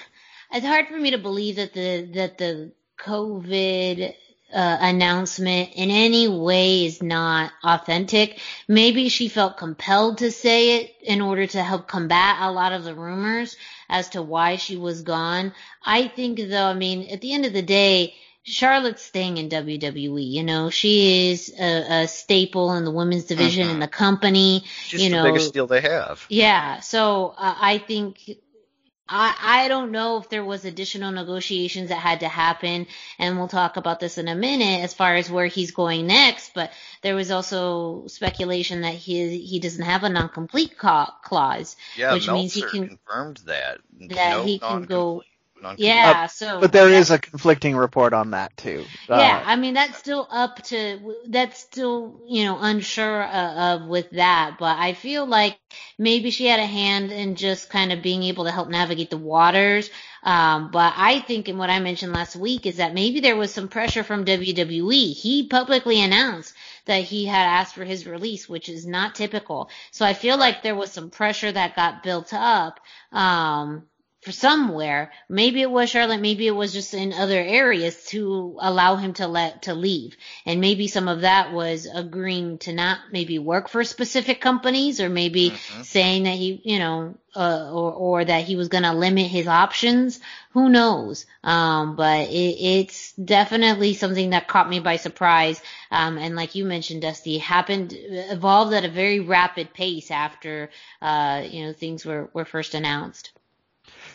it's hard for me to believe that the that the COVID uh, announcement in any way is not authentic. Maybe she felt compelled to say it in order to help combat a lot of the rumors as to why she was gone. I think though, I mean, at the end of the day, Charlotte's staying in WWE. You know, she is a, a staple in the women's division in Mhm. the company. She's you the know, biggest deal they have. yeah, so uh, I think I I don't know if there was additional negotiations that had to happen, and we'll talk about this in a minute as far as where he's going next. But there was also speculation that he he doesn't have a non-complete ca- clause. Yeah, Which means he can- confirmed that. that no he can go- non-complete- non-complete. Yeah, so but there that- is a conflicting report on that too. Uh, yeah, I mean that's still up to that's still you know unsure uh, of with that, but I feel like maybe she had a hand in just kind of being able to help navigate the waters. Um, but I think, and what I mentioned last week is that maybe there was some pressure from WWE. He publicly announced that he had asked for his release, which is not typical. So I feel like there was some pressure that got built up. Um, for somewhere. Maybe it was Charlotte, maybe it was just in other areas to allow him to let to leave. And maybe some of that was agreeing to not maybe work for specific companies or maybe Mhm. saying that he, you know, uh, or or that he was going to limit his options. Who knows? Um, but it, it's definitely something that caught me by surprise. Um, and like you mentioned, Dusty, happened evolved at a very rapid pace after uh, you know things were were first announced.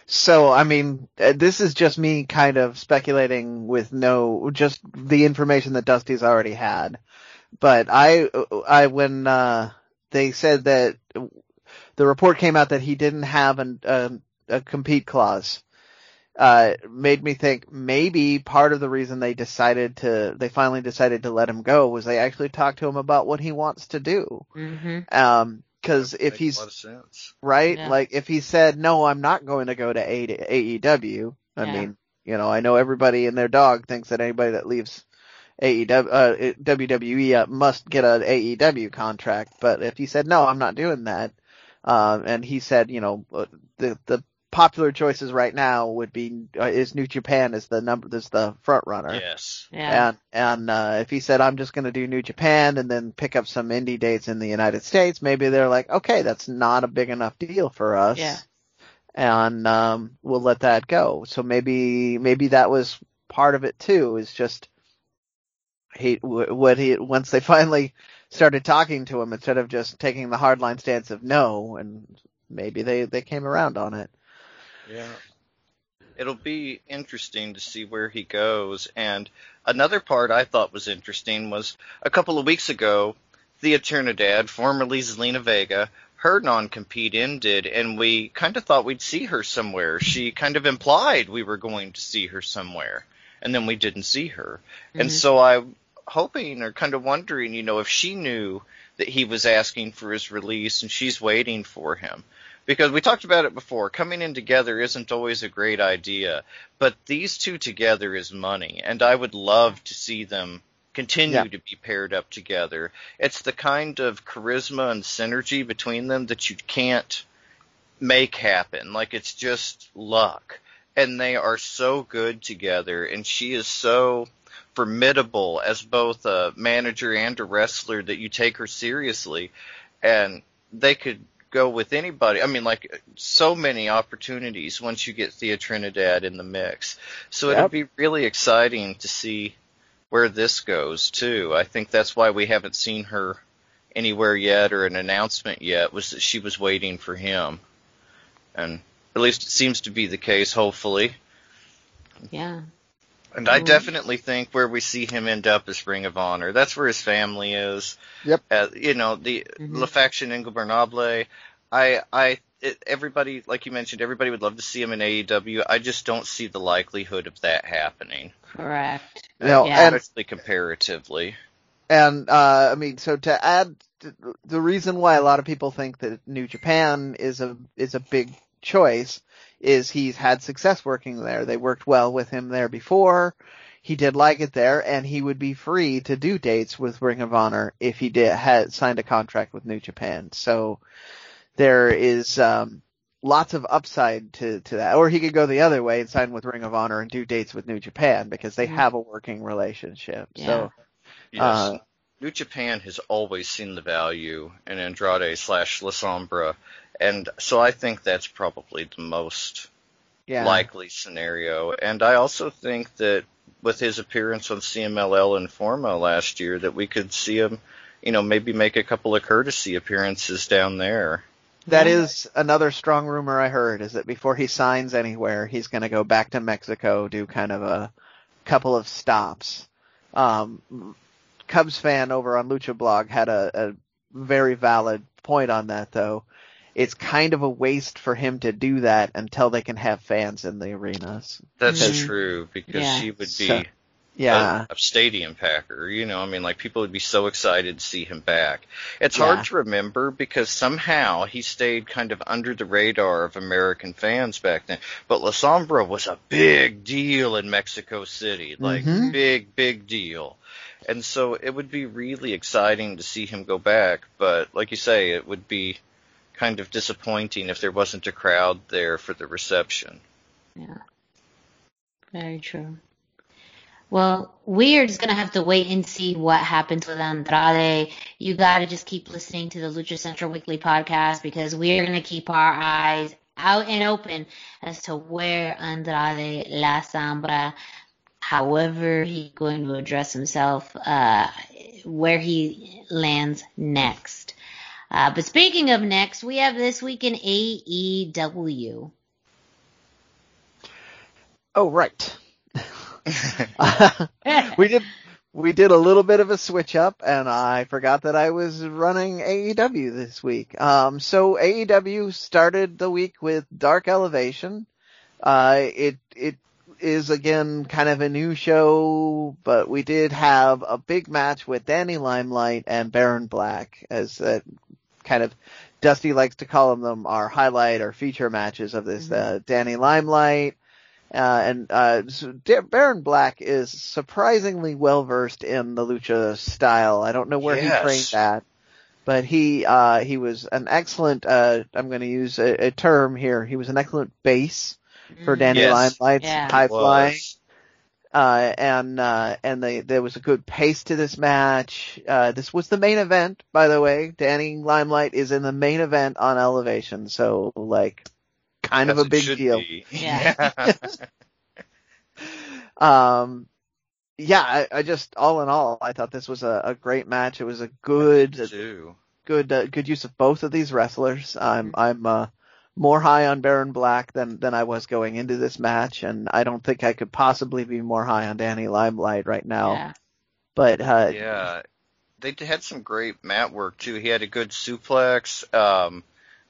So, I mean, uh, this is just me kind of speculating with no, just the information that Dusty's already had. But I, I, when, uh, they said that the report came out that he didn't have an, a, a compete clause, uh, made me think maybe part of the reason they decided to, they finally decided to let him go was they actually talked to him about what he wants to do. hmm Um, cause if he's, a lot of sense. right? Yeah. Like if he said, no, I'm not going to go to A- AEW, I Yeah. mean, You know, I know everybody and their dog thinks that anybody that leaves AEW, uh, WWE uh, must get an AEW contract, but if he said, no, I'm not doing that, um, and he said, you know, uh, the, the popular choices right now would be, uh, is New Japan is the number, is the front runner. Yes. Yeah. And and uh, if he said I'm just going to do New Japan and then pick up some indie dates in the United States, maybe they're like, okay, that's not a big enough deal for us. Yeah. And um, we'll let that go. So maybe maybe that was part of it too. Is just he what he once they [laughs] finally started talking to him instead of just taking the hardline stance of no, and maybe they they came around on it. Yeah. It'll be interesting to see where he goes. And another part I thought was interesting was a couple of weeks ago, Thea Trinidad, formerly Zelina Vega, her non-compete ended and we kind of thought we'd see her somewhere. She kind of implied we were going to see her somewhere and then we didn't see her. And mm-hmm. so I'm hoping or kind of wondering, you know, if she knew that he was asking for his release and she's waiting for him. Because we talked about it before, coming in together isn't always a great idea, but these two together is money, and I would love to see them continue Yeah. to be paired up together. It's the kind of charisma and synergy between them that you can't make happen. Like it's just luck. And they are so good together, and she is so formidable as both a manager and a wrestler that you take her seriously. And they could go with anybody. I mean, like so many opportunities once you get Thea Trinidad in the mix. So it'll be really exciting to see where this goes too. I think that's why we haven't seen her anywhere yet or an announcement yet was that she was waiting for him. And at least it seems to be the case, hopefully. Yeah. And I Mhm. definitely think where we see him end up is Ring of Honor. That's where his family is. Yep. Uh, you know, the Mhm. La Faction Ingobernable. I, I, it, everybody, like you mentioned, everybody would love to see him in AEW. I just don't see the likelihood of that happening. Correct. No, Yeah. and Especially comparatively. And uh, I mean, so to add, the reason why a lot of people think that New Japan is a is a big choice is he's had success working there. They worked well with him there before. He did like it there, and he would be free to do dates with Ring of Honor if he did had signed a contract with New Japan. So there is um, lots of upside to to that. Or he could go the other way and sign with Ring of Honor and do dates with New Japan because they Mhm. have a working relationship. Yeah. So. Yes. Uh, New Japan has always seen the value in Andrade slash La Sombra, and so I think that's probably the most Yeah. likely scenario. And I also think that with his appearance on CMLL Informa last year, that we could see him, you know, maybe make a couple of courtesy appearances down there. That is another strong rumor I heard is that before he signs anywhere, he's going to go back to Mexico, do kind of a couple of stops. Um, Cubs fan over on Lucha Blog had a, a very valid point on that though. It's kind of a waste for him to do that until they can have fans in the arenas. That's Mhm. true because Yeah. he would be So- Yeah. a, a stadium packer. You know, I mean, like people would be so excited to see him back. It's Yeah. hard to remember because somehow he stayed kind of under the radar of American fans back then. But La Sombra was a big deal in Mexico City, like Mhm. big, big deal. And so it would be really exciting to see him go back. But like you say, it would be kind of disappointing if there wasn't a crowd there for the reception. Yeah. Very true. Well, we are just gonna have to wait and see what happens with Andrade. You gotta just keep listening to the Lucha Central Weekly podcast because we are gonna keep our eyes out and open as to where Andrade La Sombra, however he's going to address himself, uh, where he lands next. Uh, but speaking of next, we have this week in AEW. Oh, right. [laughs] [laughs] we did we did a little bit of a switch up and I forgot that I was running AEW this week. Um so AEW started the week with Dark Elevation. Uh it it is again kind of a new show, but we did have a big match with Danny Limelight and Baron Black as that kind of Dusty likes to call them, our highlight or feature matches of this uh, Danny Limelight Uh, and uh, so Baron Black is surprisingly well versed in the lucha style. I don't know where he trained that, but he uh, he was an excellent. Uh, I'm going to use a, a term here. He was an excellent base for Danny Yes. Limelight's Yeah. high flying. Uh, and, uh, and they, there was a good pace to this match. Uh, this was the main event, by the way. Danny Limelight is in the main event on Elevation, so like, kind of a big deal. be. [laughs] Yeah. Um, yeah, I, I just, all in all, I thought this was a, a great match. It was a good, good, uh, good use of both of these wrestlers. I'm, I'm, uh, more high on Baron Black than, than I was going into this match, and I don't think I could possibly be more high on Danny Limelight right now. Yeah. But, uh, Yeah, they had some great mat work too. He had a good suplex. Um,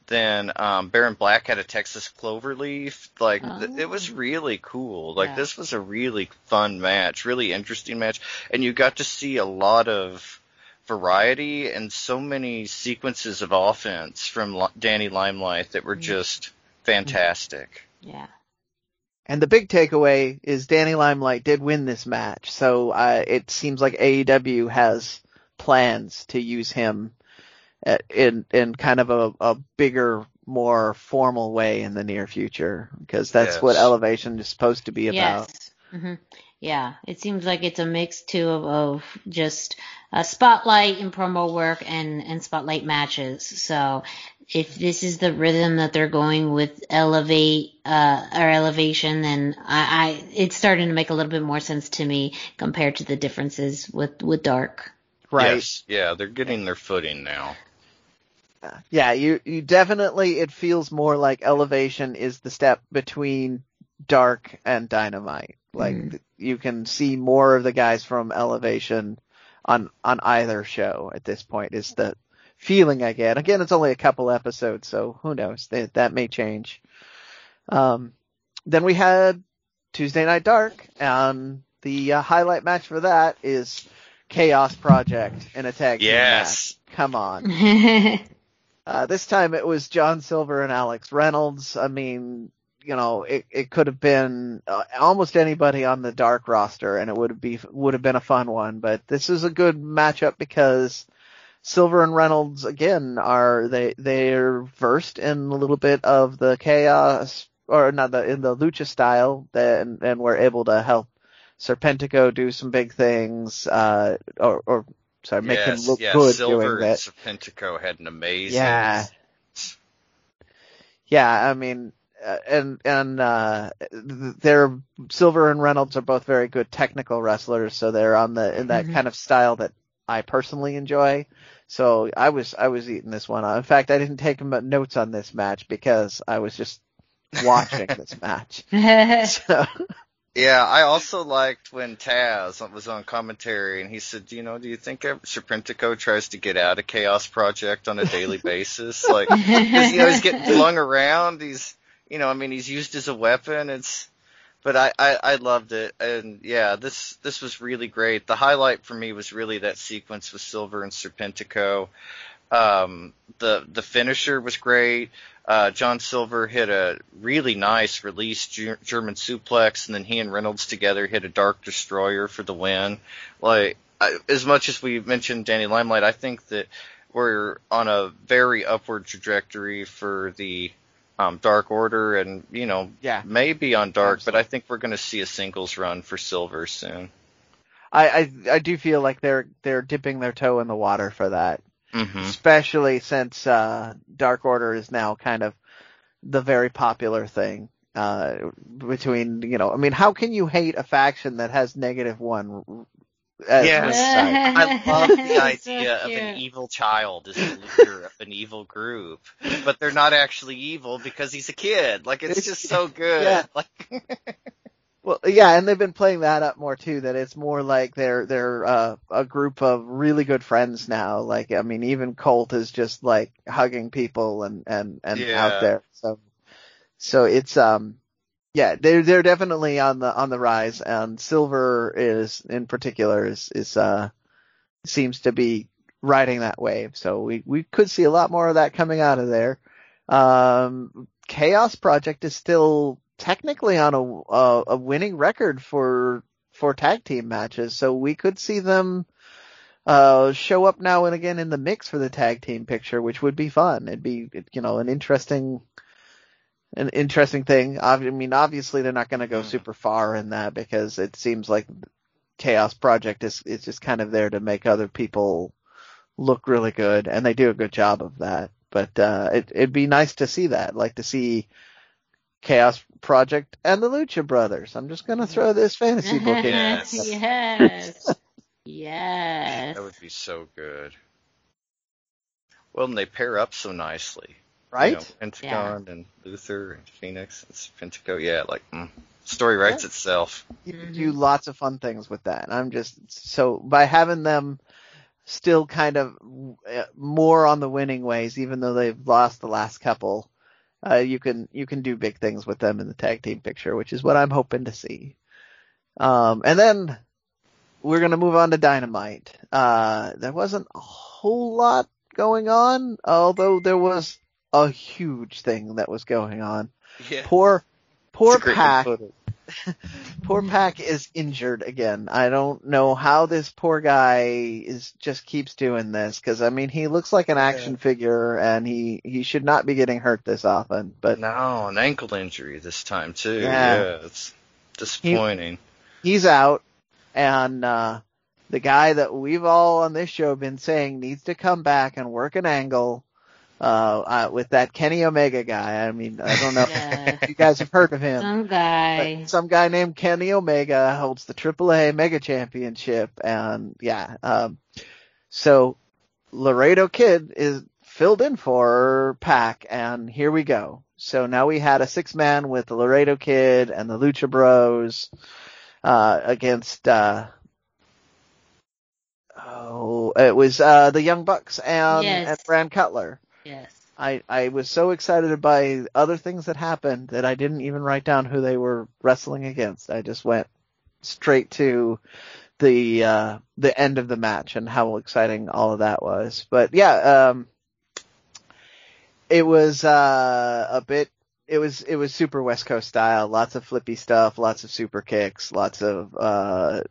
then um, Baron Black had a Texas Cloverleaf. Like th- it was really cool. Like Yeah. this was a really fun match, really interesting match, and you got to see a lot of variety and so many sequences of offense from Li- Danny Limelight that were just fantastic. Yeah. And the big takeaway is Danny Limelight did win this match, so uh, it seems like AEW has plans to use him at, in in kind of a, a bigger, more formal way in the near future, because that's Yes. what Elevation is supposed to be about. Yes. hmm Yeah, it seems like it's a mix too of, of just a spotlight and promo work and, and spotlight matches. So if this is the rhythm that they're going with elevate, uh, or elevation, then I, I, it's starting to make a little bit more sense to me compared to the differences with, with dark. Right? Yes, yeah, they're getting their footing now. Yeah, you you definitely it feels more like Elevation is the step between Dark and Dynamite. Like th- you can see more of the guys from Elevation on on either show at this point is the feeling I get. Again, it's only a couple episodes, so who knows? That that may change. Um, then we had Tuesday Night Dark, and the uh, highlight match for that is Chaos Project in a tag team Yes. match. Come on. [laughs] Uh, this time it was John Silver and Alex Reynolds. I mean, you know, it, it could have been uh, almost anybody on the dark roster and it would have be, would have been a fun one, but this is a good matchup because Silver and Reynolds again are, they, they're versed in a little bit of the chaos or not the, in the lucha style and, and were able to help Serpentico do some big things, uh, or, or sorry, make him look yeah, good Silver doing that. Serpentico had an amazing. Yeah. Yeah, I mean, and and uh, they're Silver and Reynolds are both very good technical wrestlers, so they're on the in that Mhm. kind of style that I personally enjoy. So I was I was eating this one. In fact, I didn't take notes on this match because I was just watching this [laughs] match. [laughs] So, [laughs] Yeah, I also liked when Taz was on commentary and he said, you know, do you think ever Serpentico tries to get out of Chaos Project on a daily basis? Like, cause, you know, he's getting flung around. He's, you know, I mean, he's used as a weapon. It's, but I, I, I loved it. And yeah, this, this was really great. The highlight for me was really that sequence with Silver and Serpentico. Um, the, the finisher was great. Uh, John Silver hit a really nice release Ger- German suplex, and then he and Reynolds together hit a Dark Destroyer for the win. Like, I, as much as we mentioned Danny Limelight, I think that we're on a very upward trajectory for the um, Dark Order, and you know, yeah, maybe on Dark, but I think we're going to see a singles run for Silver soon. I, I I do feel like they're they're dipping their toe in the water for that. hmm especially since uh, Dark Order is now kind of the very popular thing uh, between you know. I mean, how can you hate a faction that has negative one? As Yes. I love [laughs] the So idea of an evil child as the leader of an evil group, but they're not actually evil because he's a kid. Like it's just so good. Yeah. [laughs] Like Well, yeah, and they've been playing that up more too. That it's more like they're they're uh, a group of really good friends now. Like, I mean, even Colt is just like hugging people and and and Yeah. out there. So, so it's um, yeah, they're they're definitely on the on the rise. And Silver is in particular is is uh seems to be riding that wave. So we we could see a lot more of that coming out of there. Um, Chaos Project is still technically on a, a a winning record for for tag team matches, so we could see them uh show up now and again in the mix for the tag team picture, which would be fun. It'd be you know an interesting an interesting thing. I mean, obviously they're not going to go super far in that because it seems like Chaos Project is is just kind of there to make other people look really good, and they do a good job of that. But uh, it, it'd be nice to see that, like to see Chaos Project and the Lucha Brothers. I'm just going to throw this fantasy book in. [laughs] Yes. yes. [laughs] yes. That would be so good. Well, and they pair up so nicely. Right? You know, Pentagon and Luther and Fenix and Pentaco. Yeah, like mm, story writes itself. You can do lots of fun things with that. I'm just so by having them still kind of uh, more on the winning ways, even though they've lost the last couple. Uh, you can you can do big things with them in the tag team picture, which is what I'm hoping to see. Um, and then we're gonna move on to Dynamite. Uh, there wasn't a whole lot going on, although there was a huge thing that was going on. Yeah. Poor, poor It's a great way to Pac. put [laughs] it. Poor Pac is injured again. I don't know how this poor guy is just keeps doing this because I mean he looks like an action figure and he he should not be getting hurt this often. But No, an ankle injury this time too. Yeah. Yeah, it's disappointing. he's out and uh the guy that we've all on this show been saying needs to come back and work an angle uh, uh with that Kenny Omega guy. I mean I don't know [laughs] Yeah. if you guys have heard of him. Some guy. Some guy named Kenny Omega holds the AAA Mega Championship, and yeah, um, so Laredo Kid is filled in for Pac, and here we go. So now we had a six man with the Laredo Kid and the Lucha Bros uh, against. Uh, Oh, it was uh the Young Bucks and, Yes. and Brandon Cutler. Yes. I, I was so excited by other things that happened that I didn't even write down who they were wrestling against. I just went straight to the uh the end of the match and how exciting all of that was. But yeah, um it was uh a bit it was it was super West Coast style, lots of flippy stuff, lots of super kicks, lots of uh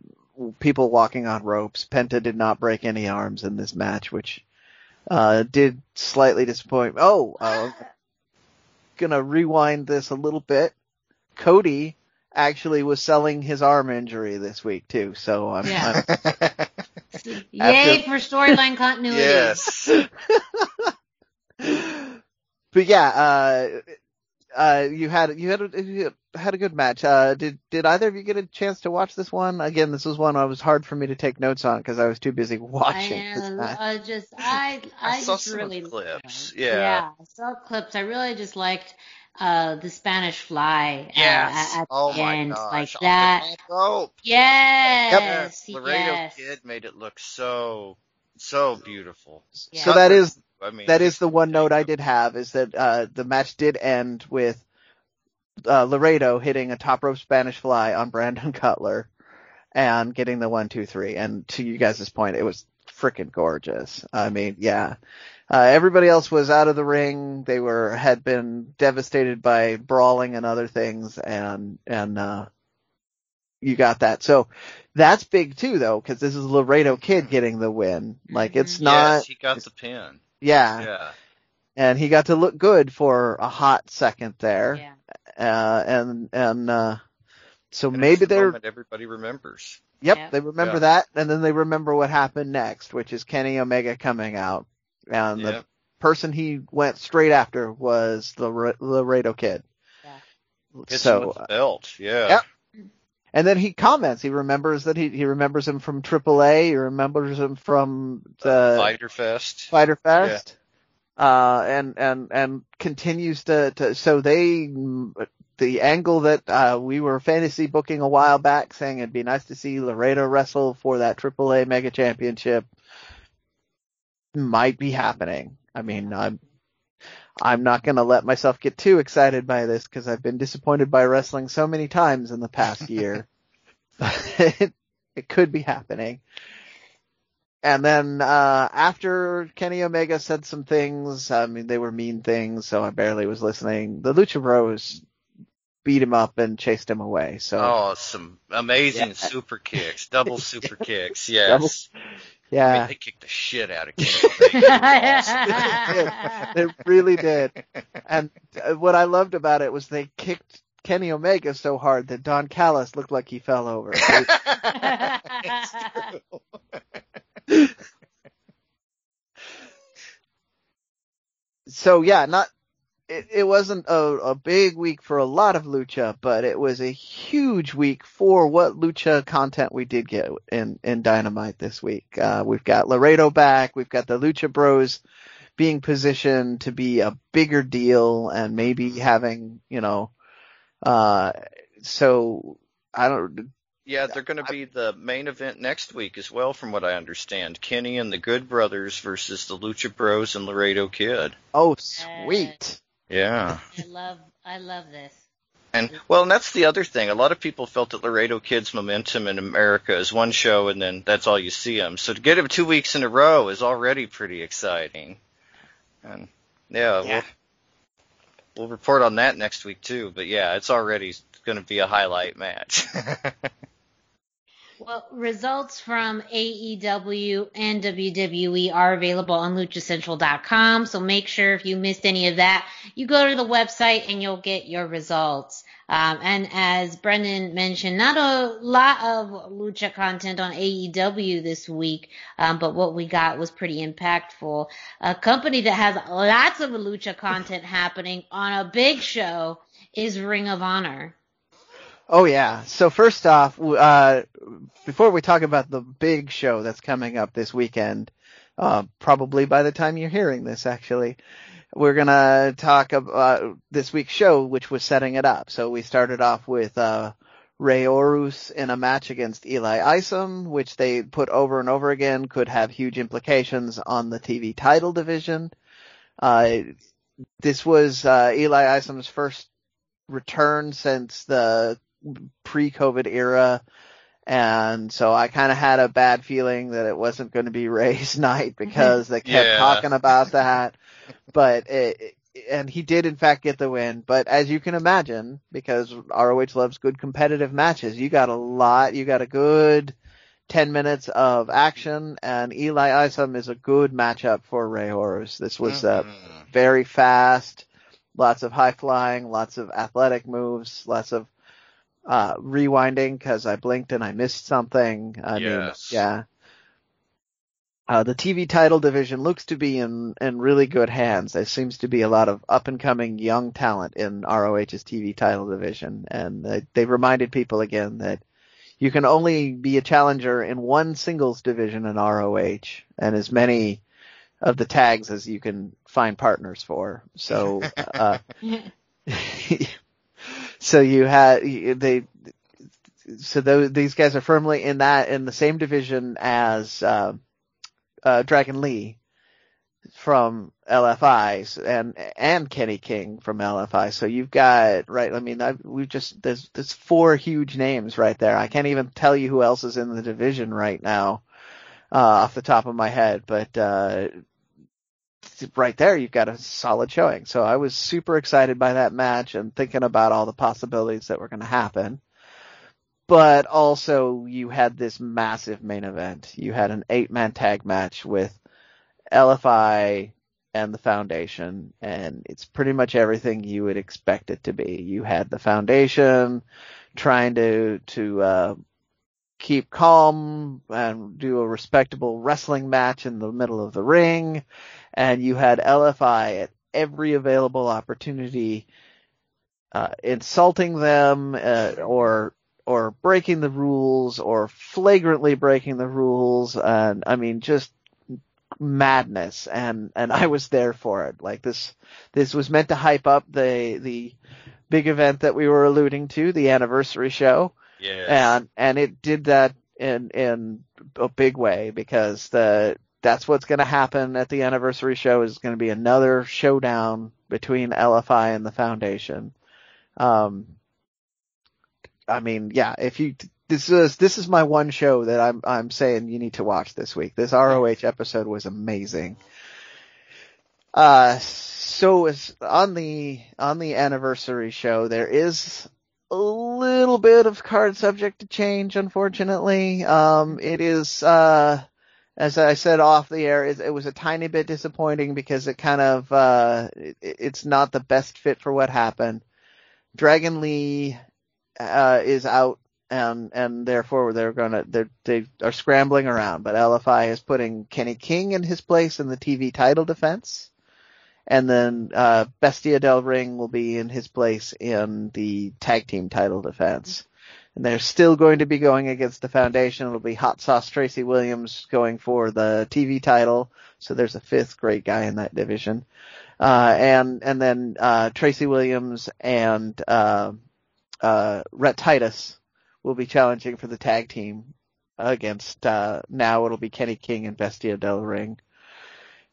people walking on ropes. Penta did not break any arms in this match, which uh, did slightly disappoint. Oh, uh, [laughs] gonna rewind this a little bit. Cody actually was selling his arm injury this week too, so I'm, Yeah. I'm [laughs] Yay for storyline continuity. yes. [laughs] but yeah, uh, uh, you had you had you had a good match. Uh, did did either of you get a chance to watch this one? Again, this was one I was hard for me to take notes on because I was too busy I [laughs] watching this am. match. I just, I, I, I saw just some really clips. Yeah. Yeah. I saw clips. I really just liked uh the Spanish Fly. uh, Yes. at, at oh the my end, gosh. like on the that. top rope. Yes. Laredo yes. Kid made it look so so beautiful. Yeah. So that is I mean, that is the one note I did have is that uh, the match did end with uh, Laredo hitting a top rope Spanish fly on Brandon [laughs] Cutler and getting the one two three. And to you guys' point, it was freaking gorgeous. I mean, yeah. Uh, everybody else was out of the ring. They were had been devastated by brawling and other things, and and uh, you got that. So that's big too, though, because this is Laredo Kid getting the win. Like it's Mhm. not, Yes, he got the pin. yeah Yeah. and he got to look good for a hot second there. Yeah. Uh, and and uh, so And it's maybe the they're moment everybody remembers. yep, Yep. they remember Yeah. that, and then they remember what happened next, which is Kenny Omega coming out, and the person he went straight after was the Lar- Laredo Kid. Yeah. Hits So with belt. Yeah. Yep. and then he comments. He remembers that he he remembers him from AAA. He remembers him from the Fyter Fest. Fyter Fest. Uh, and, and, and continues to, to, so they, the angle that, uh, we were fantasy booking a while back saying it'd be nice to see Laredo wrestle for that AAA mega championship might be happening. I mean, I'm, I'm not gonna let myself get too excited by this because I've been disappointed by wrestling so many times in the past year. it, [laughs] [laughs] it could be happening. And then uh after Kenny Omega said some things, I mean they were mean things, so I barely was listening. The Lucha Bros beat him up and chased him away. So Oh, some amazing Yeah. super kicks, double super [laughs] kicks. Yes. Double- I yeah, mean, they kicked the shit out of Kenny Omega. [laughs] it really did. And uh, what I loved about it was they kicked Kenny Omega so hard that Don Callis looked like he fell over. [laughs] so yeah, not it, it wasn't a, a big week for a lot of lucha, but it was a huge week for what lucha content we did get in in Dynamite this week. Uh, we've got Laredo back, we've got the Lucha Bros being positioned to be a bigger deal and maybe having, you know, uh, so I don't, Yeah, they're going to be the main event next week as well, from what I understand. Kenny and the Good Brothers versus the Lucha Bros and Laredo Kid. oh sweet. Yeah. I love, I love this. And well, and that's the other thing. A lot of people felt that Laredo Kid's momentum in America is one show, and then that's all you see them. So to get him two weeks in a row is already pretty exciting. And yeah, Yeah. we'll we'll report on that next week too. But yeah, it's already going to be a highlight match. [laughs] Well, results from AEW and WWE are available on luchacentral.com. So make sure if you missed any of that, you go to the website and you'll get your results. Um, and as Brendan mentioned, not a lot of lucha content on AEW this week, um, but what we got was pretty impactful. A company that has lots of lucha content happening on a big show is Ring of Honor. Oh yeah. So first off, uh, before we talk about the big show that's coming up this weekend, uh, probably by the time you're hearing this, actually, we're gonna talk about this week's show, which was setting it up. So we started off with uh, Rey Horus in a match against Eli Isom, which they put over and over again, could have huge implications on the TV title division. Uh, this was uh, Eli Isom's first return since the pre-COVID era. And so I kind of had a bad feeling that it wasn't going to be [laughs] Rey's night because they kept Yeah. talking about that. But it, and he did in fact get the win. But as you can imagine, because ROH loves good competitive matches, you got a lot, you got a good 10 minutes of action and Eli Isom is a good matchup for Rey Horus. This was uh, very fast, lots of high flying, lots of athletic moves, lots of uh rewinding because I blinked and I missed something. I mean, Yes. yeah. Uh, the TV title division looks to be in, in really good hands. There seems to be a lot of up and coming young talent in ROH's TV title division, and they, they reminded people again that you can only be a challenger in one singles division in ROH, and as many of the tags as you can find partners for. So, [laughs] uh, [laughs] so you had they, so these guys are firmly in that in the same division as uh, uh, Dragon Lee from LFI and and Kenny King from LFI. So you've got right. I mean, we've just there's there's four huge names right there. I can't even tell you who else is in the division right now uh, off the top of my head, but uh, right there you've got a solid showing. So I was super excited by that match and thinking about all the possibilities that were going to happen. But also you had this massive main event. You had an eight man tag match with LFI and the foundation and it's pretty much everything you would expect it to be. You had the foundation trying to, to, uh, keep calm and do a respectable wrestling match in the middle of the ring. And you had LFI at every available opportunity, uh, insulting them, uh, or, or breaking the rules or flagrantly breaking the rules. And I mean, just madness. And, and I was there for it. Like this, this was meant to hype up the, the big event that we were alluding to, the anniversary show Yes. and and it did that in in a big way because the that's what's going to happen at the anniversary show is going to be another showdown between LFI and the foundation. Um, I mean, yeah, if you this is this is my one show that I'm I'm saying you need to watch this week. This ROH episode was amazing. Uh, so is on the on the anniversary show there is little bit of card subject to change, unfortunately. Um, it is, uh, as I said off the air, it, it, was a tiny bit disappointing because it kind of, uh, it, it's not the best fit for what happened. Dragon Lee, uh, is out and, and therefore they're gonna, they're, they are scrambling around, but LFI is putting Kenny King in his place in the TV title defense and then uh, Bestia del Ring will be in his place in the tag team title defense. And they're still going to be going against the Foundation. It'll be Hot Sauce Tracy Williams going for the TV title. So there's a fifth great guy in that division. Uh, and, and then, uh, Tracy Williams and, uh, uh, Rhett Titus will be challenging for the tag team against, uh, now it'll be Kenny King and Bestia del Ring.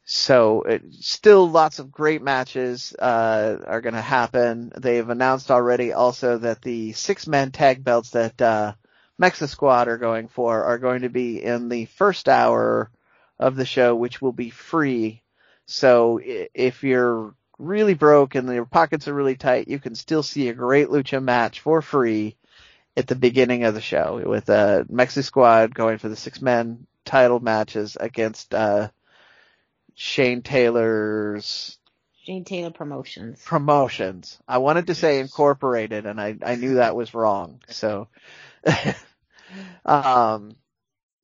So it, still lots of great matches uh, are going to happen. They've announced already also that the six man tag belts that uh, MexiSquad are going for are going to be in the first hour of the show, which will be free. So if you're really broke and your pockets are really tight, you can still see a great lucha match for free at the beginning of the show with uh, MexiSquad going for the six man title matches against uh, Shane Taylor's Shane Taylor Promotions. Promotions. I wanted to say incorporated and I, I knew that was wrong. So, [laughs] um,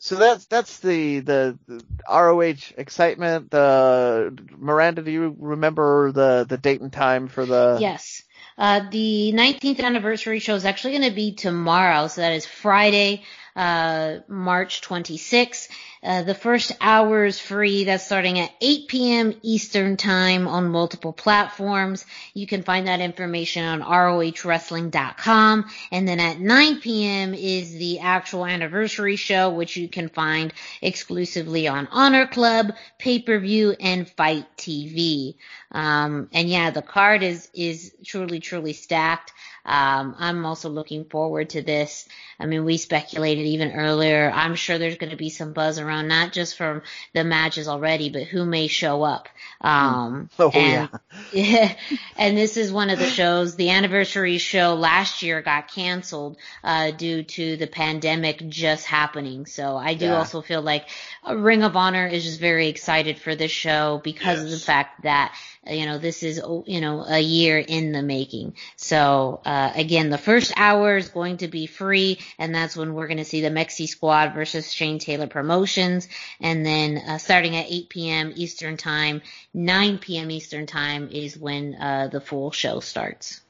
so that's, that's the, the, the, ROH excitement. The, Miranda, do you remember the, the date and time for the? Yes. Uh, the 19th anniversary show is actually going to be tomorrow. So that is Friday, uh, March 26th. Uh, the first hour is free. That's starting at 8 p.m. Eastern time on multiple platforms. You can find that information on ROHWrestling.com. And then at 9 p.m. is the actual anniversary show, which you can find exclusively on Honor Club, pay-per-view, and FITE TV. Um, and yeah, the card is, is truly, truly stacked. Um, I'm also looking forward to this. I mean, we speculated even earlier. I'm sure there's going to be some buzz around, not just from the matches already, but who may show up. Um, oh, and, yeah. [laughs] and this is one of the shows. The anniversary show last year got canceled uh, due to the pandemic just happening. So I do yeah. also feel like Ring of Honor is just very excited for this show because yes. of the fact that you know, this is, you know, a year in the making. So, uh, again, the first hour is going to be free, and that's when we're going to see the Mexi Squad versus Shane Taylor Promotions. And then, uh, starting at 8 p.m. Eastern Time, 9 p.m. Eastern Time is when, uh, the full show starts.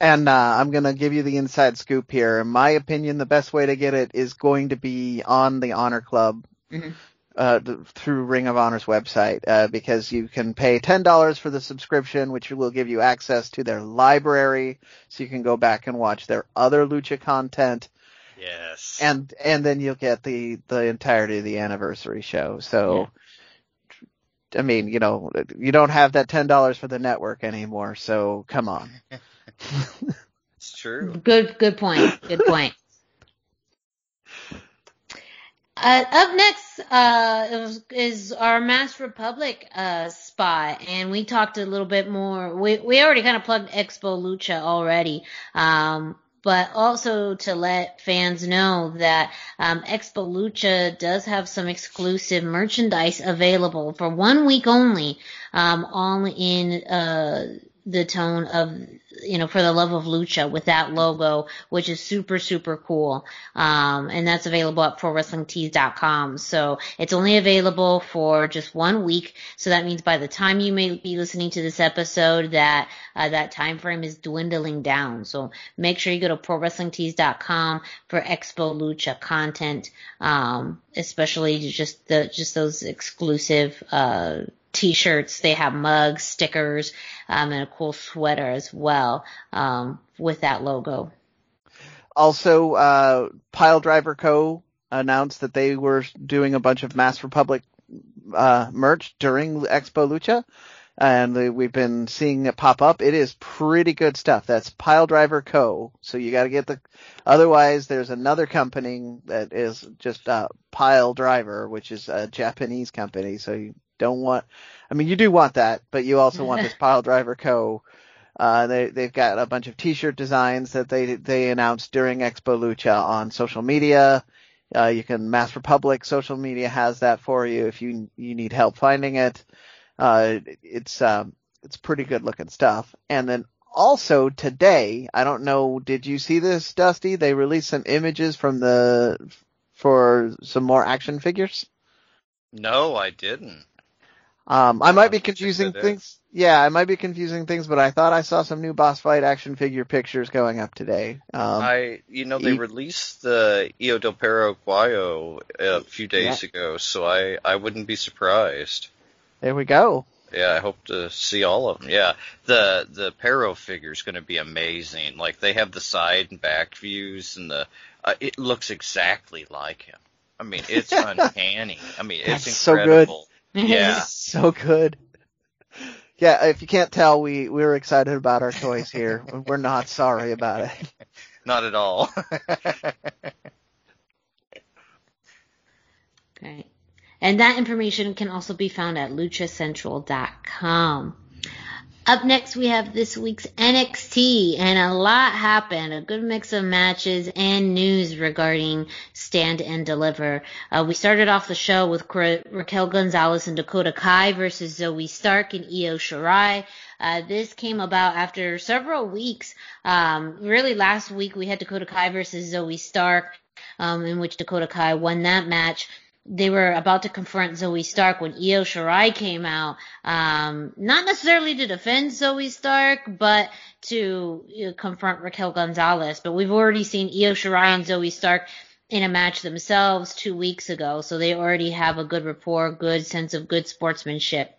And uh, I'm going to give you the inside scoop here. In my opinion, the best way to get it is going to be on the Honor Club. Mm-hmm uh, through Ring of Honor's website uh, because you can pay ten dollars for the subscription, which will give you access to their library, so you can go back and watch their other lucha content. Yes. And and then you'll get the the entirety of the anniversary show. So. Yeah. I mean, you know, you don't have that ten dollars for the network anymore, so come on. [laughs] it's true. Good, good point. Good point. Uh, up next uh, is, our Masked Republic uh, spot, and we talked a little bit more. We we already kind of plugged Expo Lucha already, um, but also to let fans know that um, Expo Lucha does have some exclusive merchandise available for one week only, um, all in uh, the tone of you know, for the love of lucha with that logo, which is super, super cool. Um, and that's available at prowrestlingtees.com. So it's only available for just one week. So that means by the time you may be listening to this episode that, uh, that time frame is dwindling down. So make sure you go to prowrestlingtees.com for Expo Lucha content, um, especially just the, just those exclusive, uh, t-shirts. They have mugs, stickers, um, and a cool sweater as well um, with that logo. Also, uh, Pile Driver Co. announced that they were doing a bunch of Masked Republic uh, merch during Expo Lucha, and we've been seeing it pop up. It is pretty good stuff. That's Pile Driver Co. So you got to get the. Otherwise, there's another company that is just uh, Pile Driver, which is a Japanese company. So you don't want, I mean, you do want that, but you also want this [laughs] Pile Driver Co. Uh, they they've got a bunch of T-shirt designs that they they announced during Expo Lucha on social media. Uh, you can Masked Republic social media has that for you if you you need help finding it. Uh, it's um, it's pretty good looking stuff. And then also today, I don't know, did you see this, Dusty? They released some images from the for some more action figures. No, I didn't. Um, I might be confusing things. Yeah, I might be confusing things, but I thought I saw some new boss fight action figure pictures going up today. Um, I, you know, they E- released the Hijo del Perro Aguayo a few days ago, so I, I wouldn't be surprised. there we go. Yeah, I hope to see all of them. Yeah, the the Perro figure is going to be amazing. Like they have the side and back views, and the uh, it looks exactly like him. I mean, it's [laughs] uncanny. I mean, it's That's so good. incredible. Yeah. [laughs] So good. Yeah, if you can't tell, we we're excited about our toys here. [laughs] We're not sorry about it. [laughs] Not at all. Great. And that information can also be found at luchacentral.com. Up next, we have this week's NXT, and a lot happened. A good mix of matches and news regarding Stand and Deliver. Uh, we started off the show with Ra- Raquel Gonzalez and Dakota Kai versus Zoey Stark and Io Shirai. Uh, this came about after several weeks. Um, really, last week we had Dakota Kai versus Zoey Stark, um, in which Dakota Kai won that match they were about to confront Zoey Stark when Io Shirai came out, um, not necessarily to defend Zoey Stark, but to you know, confront Raquel Gonzalez. But we've already seen Io Shirai and Zoey Stark in a match themselves two weeks ago, so they already have a good rapport, good sense of good sportsmanship.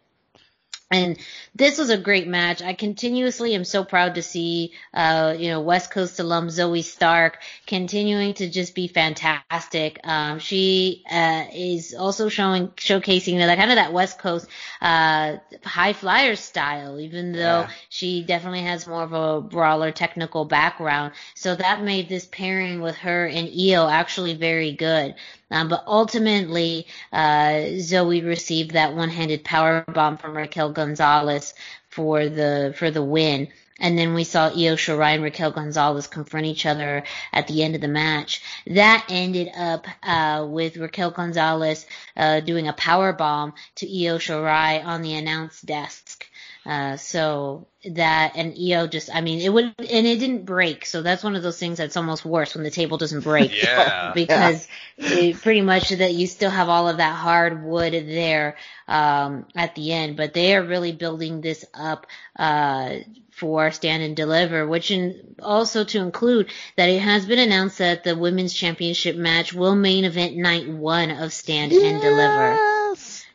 And this was a great match. I continuously am so proud to see, uh, you know, West Coast alum Zoey Stark continuing to just be fantastic. Um, she uh, is also showing, showcasing that kind of that West Coast uh, high flyer style, even though Yeah. she definitely has more of a brawler technical background. So that made this pairing with her and Io actually very good. Um, but ultimately, uh, Zoey received that one-handed power bomb from Raquel Gonzalez for the for the win. And then we saw Io Shirai and Raquel Gonzalez confront each other at the end of the match. That ended up uh, with Raquel Gonzalez uh, doing a power bomb to Io Shirai on the announce desk. Uh, so that and Io just, I mean, it would, and it didn't break. So that's one of those things that's almost worse when the table doesn't break. [laughs] Yeah. because it, pretty much that you still have all of that hard wood there um, at the end. But they are really building this up uh, for Stand and Deliver, which in, also to include that it has been announced that the women's championship match will main event night one of Stand and Deliver.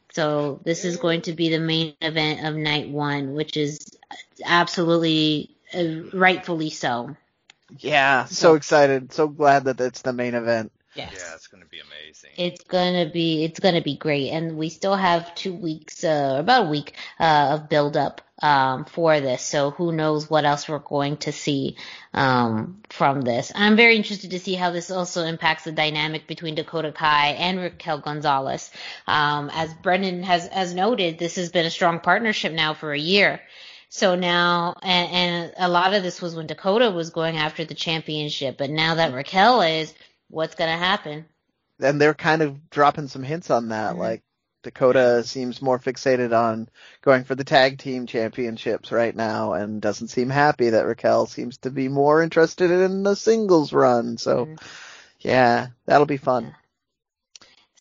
Yes. So this is going to be the main event of night one, which is absolutely uh, rightfully so. Yeah, so excited. So glad that it's the main event. Yes. yeah, it's going to be amazing. It's gonna be it's gonna be great, and we still have two weeks, uh, about a week uh, of build up um, for this. So who knows what else we're going to see um, from this? I'm very interested to see how this also impacts the dynamic between Dakota Kai and Raquel Gonzalez. Um, as Brendan has has noted, this has been a strong partnership now for a year. So now, and, and a lot of this was when Dakota was going after the championship, but now that Raquel is, what's gonna happen? And they're kind of dropping some hints on that. Mhm. Like Dakota seems more fixated on going for the tag team championships right now and doesn't seem happy that Raquel seems to be more interested in the singles run. So Mhm. yeah, that'll be fun.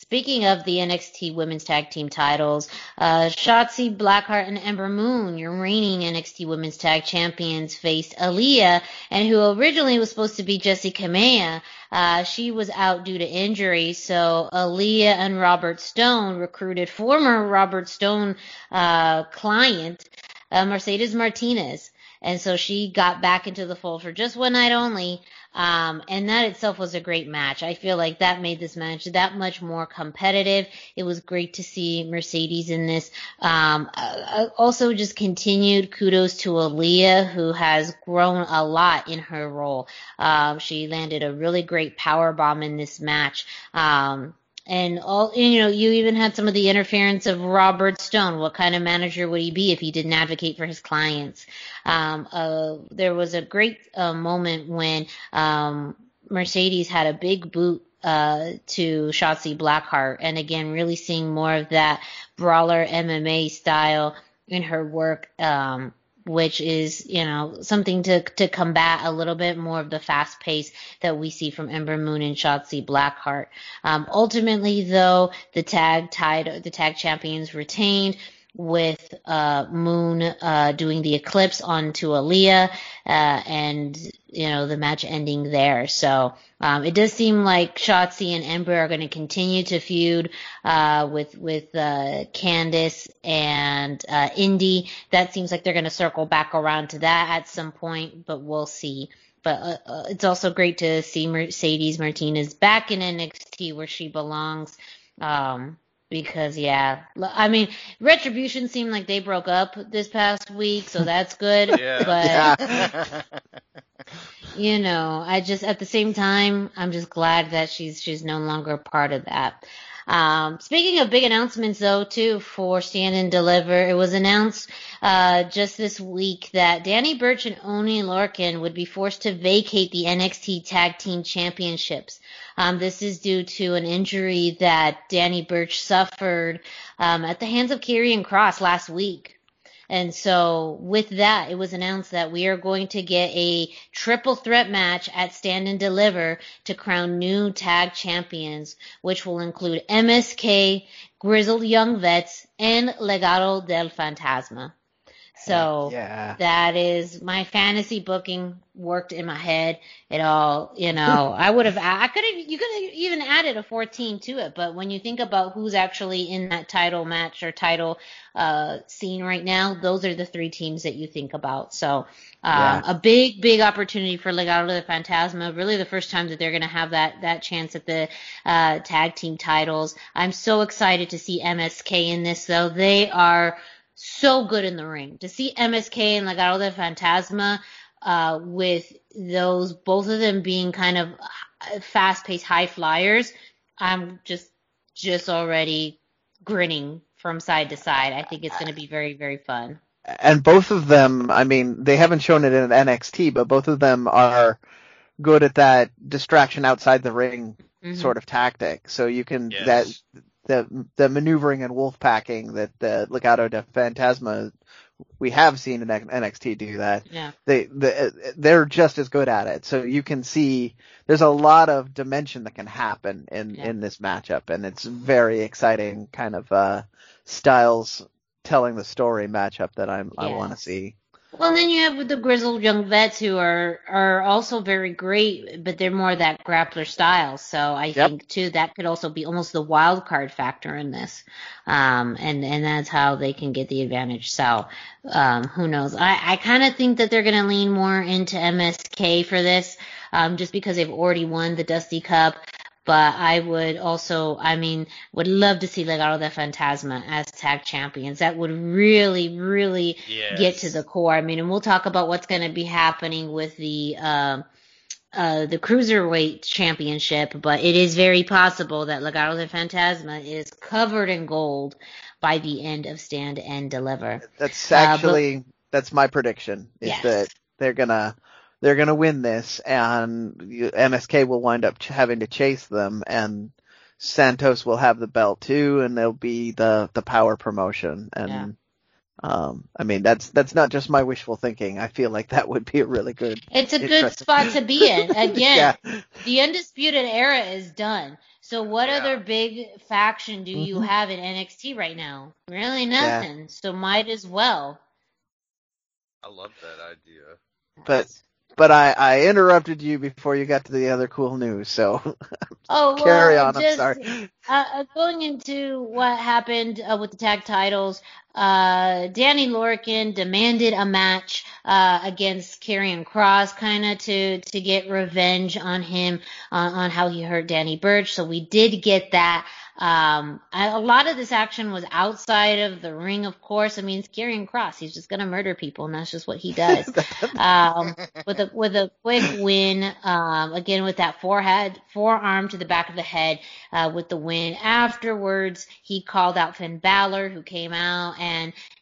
Speaking of the NXT Women's Tag Team titles, uh, Shotzi Blackheart and Ember Moon, your reigning NXT Women's Tag Champions, faced Aliyah, and who originally was supposed to be Jessi Kamea. Uh, she was out due to injury, so Aliyah and Robert Stone recruited former Robert Stone uh, client uh, Mercedes Martinez. And so she got back into the fold for just one night only. Um, and that itself was a great match. I feel like that made this match that much more competitive. It was great to see Mercedes in this. Um, uh, also just continued kudos to Aliyah, who has grown a lot in her role. Um, she landed a really great power bomb in this match. Um, and all you know, you even had some of the interference of Robert Stone. What kind of manager would he be if he didn't advocate for his clients? Um, uh, there was a great uh, moment when um, Mercedes had a big boot uh, to Shotzi Blackheart, and again, really seeing more of that brawler MMA style in her work. Um, which is, you know, something to, to combat a little bit more of the fast pace that we see from Ember Moon and Shotzi Blackheart. Um, ultimately though, the tag tied, the tag champions retained with uh, Moon uh, doing the eclipse onto Aliyah, uh, and you know the match ending there. So um, it does seem like Shotzi and Ember are going to continue to feud uh, with with uh, Candice and uh, Indi. That seems like they're going to circle back around to that at some point, but we'll see. But it's also great to see Mercedes Martinez back in NXT where she belongs. Um, because yeah, I mean, Retribution seemed like they broke up this past week, so [laughs] that's good. Yeah. But Yeah. [laughs] you know, I just at the same time, I'm just glad that she's she's no longer a part of that. Um, speaking of big announcements, though, too, for Stand and Deliver, it was announced uh, just this week that Danny Burch and Oney Lorcan would be forced to vacate the NXT Tag Team Championships. Um, this is due to an injury that Danny Burch suffered um, at the hands of Karrion Kross last week. And so with that, it was announced that we are going to get a triple threat match at Stand and Deliver to crown new tag champions, which will include MSK, Grizzled Young Vets, and Legado del Fantasma. So yeah. that is my fantasy booking worked in my head. It all, you know, [laughs] I would have, I could have, you could have even added a 14 to it. But when you think about who's actually in that title match or title uh, scene right now, those are the three teams that you think about. So uh, Yeah. a big, big opportunity for Legado de Fantasma. Really, the first time that they're going to have that that chance at the uh, tag team titles. I'm so excited to see MSK in this, though. They are so good in the ring. To see MSK and Legado de Fantasma uh, with those both of them being kind of fast paced high flyers, I'm just just already grinning from side to side. I think it's going to be very very fun. and both of them, I mean, they haven't shown it in NXT, but both of them are good at that distraction outside the ring Mhm. sort of tactic. So you can Yes. that the the maneuvering and wolf packing that the Legado de Fantasma we have seen in NXT do that. Yeah. They the, they're just as good at it. So you can see there's a lot of dimension that can happen in Yeah. in this matchup, and it's very exciting kind of uh styles telling the story matchup that I'm I want to see. Well, then you have with the grizzled young vets who are are also very great, but they're more that grappler style. So I Yep. think too that could also be almost the wild card factor in this, um, and and that's how they can get the advantage. So um, who knows? I I kind of think that they're going to lean more into MSK for this, um, just because they've already won the Dusty Cup. But I would also, I mean, would love to see Legado de Fantasma as tag champions. That would really, really Yes. get to the core. I mean, and we'll talk about what's going to be happening with the um uh, the cruiserweight championship, but it is very possible that Legado de Fantasma is covered in gold by the end of Stand and Deliver. That's Uh, but- actually that's my prediction is Yes. that they're gonna they're gonna win this and MSK will wind up ch- having to chase them and Santos will have the belt too and they'll be the the power promotion and Yeah. um I mean that's that's not just my wishful thinking I feel like that would be a really good It's a good spot to be in. [laughs] Again, yeah the undisputed era is done. So what Yeah. other big faction do you Mhm. have in NXT right now? Really nothing. So might as well. I love that idea. but but I I interrupted you before you got to the other cool news so [laughs] Oh, well, carry on I'm just, sorry. Uh, uh, going into what happened uh, with the tag titles, uh, Danny Lorcan demanded a match uh, against Karrion Kross, kind of to to get revenge on him uh, on how he hurt Danny Burch. So we did get that. Um, a lot of this action was outside of the ring, of course. I mean, it's Karrion Kross. He's just gonna murder people, and that's just what he does. [laughs] um, with a with a quick win, um, again with that forehead forearm to the back of the head, uh, with the win. Afterwards, he called out Finn Balor, who came out and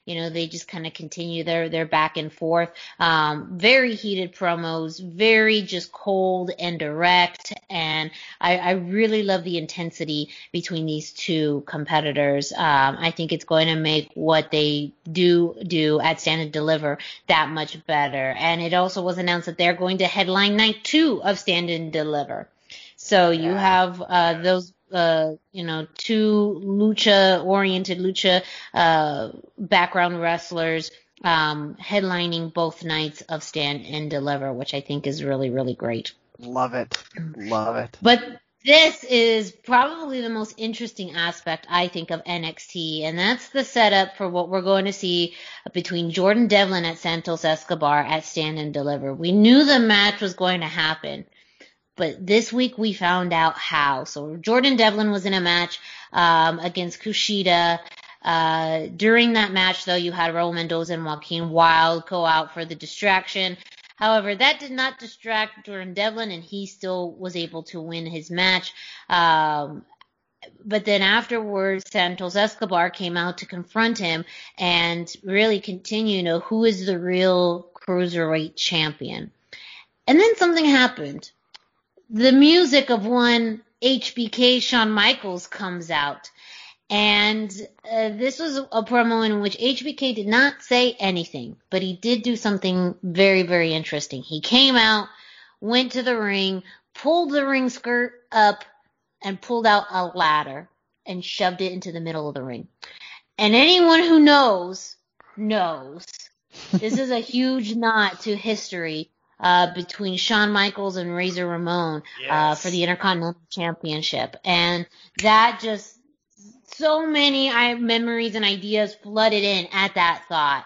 you know, they just kind of continue their, their back and forth. Um, very heated promos, very just cold and direct. And I, I really love the intensity between these two competitors. Um, I think it's going to make what they do do at Stand and Deliver that much better. And it also was announced that they're going to headline night two of Stand and Deliver. So you have uh, those uh, you know, two lucha oriented lucha uh, background wrestlers um, headlining both nights of Stand and Deliver, which I think is really, really great. Love it. Love it. But this is probably the most interesting aspect, I think, of NXT, and that's the setup for what we're going to see between Jordan Devlin at Santos Escobar at Stand and Deliver. We knew the match was going to happen but this week we found out how. So Jordan Devlin was in a match um, against Kushida. Uh, during that match, though, you had Raul Mendoza and Joaquin Wilde go out for the distraction. However, that did not distract Jordan Devlin, and he still was able to win his match. Um, but then afterwards, Santos Escobar came out to confront him and really continue, you know, who is the real cruiserweight champion. And then something happened the music of one HBK Shawn Michaels comes out. And uh, this was a promo in which HBK did not say anything, but he did do something very, very interesting. He came out, went to the ring, pulled the ring skirt up, and pulled out a ladder and shoved it into the middle of the ring. And anyone who knows, knows. This is a huge nod to history uh, between Shawn Michaels and Razor Ramon yes. uh, for the Intercontinental Championship, and that just so many memories and ideas flooded in at that thought.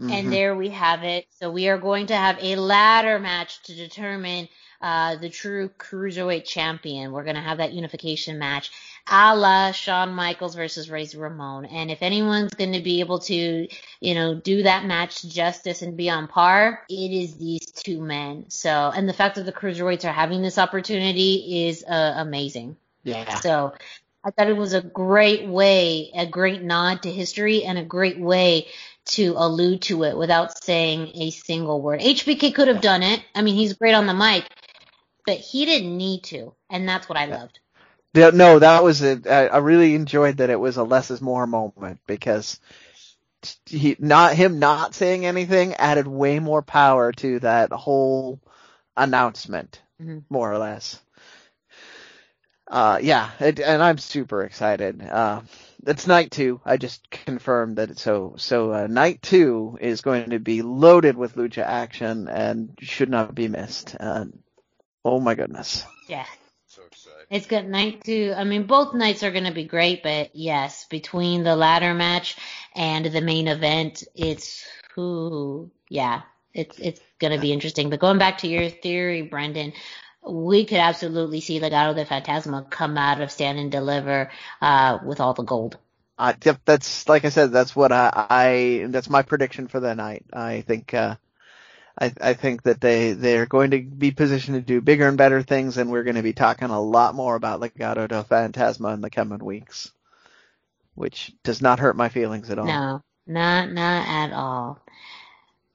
Mm-hmm. And there we have it. So we are going to have a ladder match to determine uh, the true cruiserweight champion. We're going to have that unification match a la Shawn Michaels versus Razor Ramon. And if anyone's going to be able to, you know, do that match justice and be on par, it is these two men. So, and the fact that the cruiserweights are having this opportunity is uh, amazing. Yeah. So, I thought it was a great way, a great nod to history and a great way to allude to it without saying a single word. HBK could have done it. I mean, he's great on the mic, but he didn't need to. And that's what I loved. Yeah, no, that was a. I really enjoyed that it was a less is more moment because he not him not saying anything added way more power to that whole announcement, mm-hmm. more or less. Uh, yeah, it, and I'm super excited. Uh, it's night two. I just confirmed that. so so uh, night two is going to be loaded with lucha action and should not be missed. Uh, oh my goodness. Yeah, it's good night two. I mean, both nights are going to be great, but yes, between the ladder match and the main event, it's who, yeah, it's it's going to be interesting. But going back to your theory, Brendan, we could absolutely see Legado del Fantasma come out of Stand and Deliver uh, with all the gold. Uh, that's like I said, that's what I, I that's my prediction for the night. I think uh, I, I think that they they're going to be positioned to do bigger and better things, and we're going to be talking a lot more about Legado del Fantasma in the coming weeks, which does not hurt my feelings at all. No, not not at all.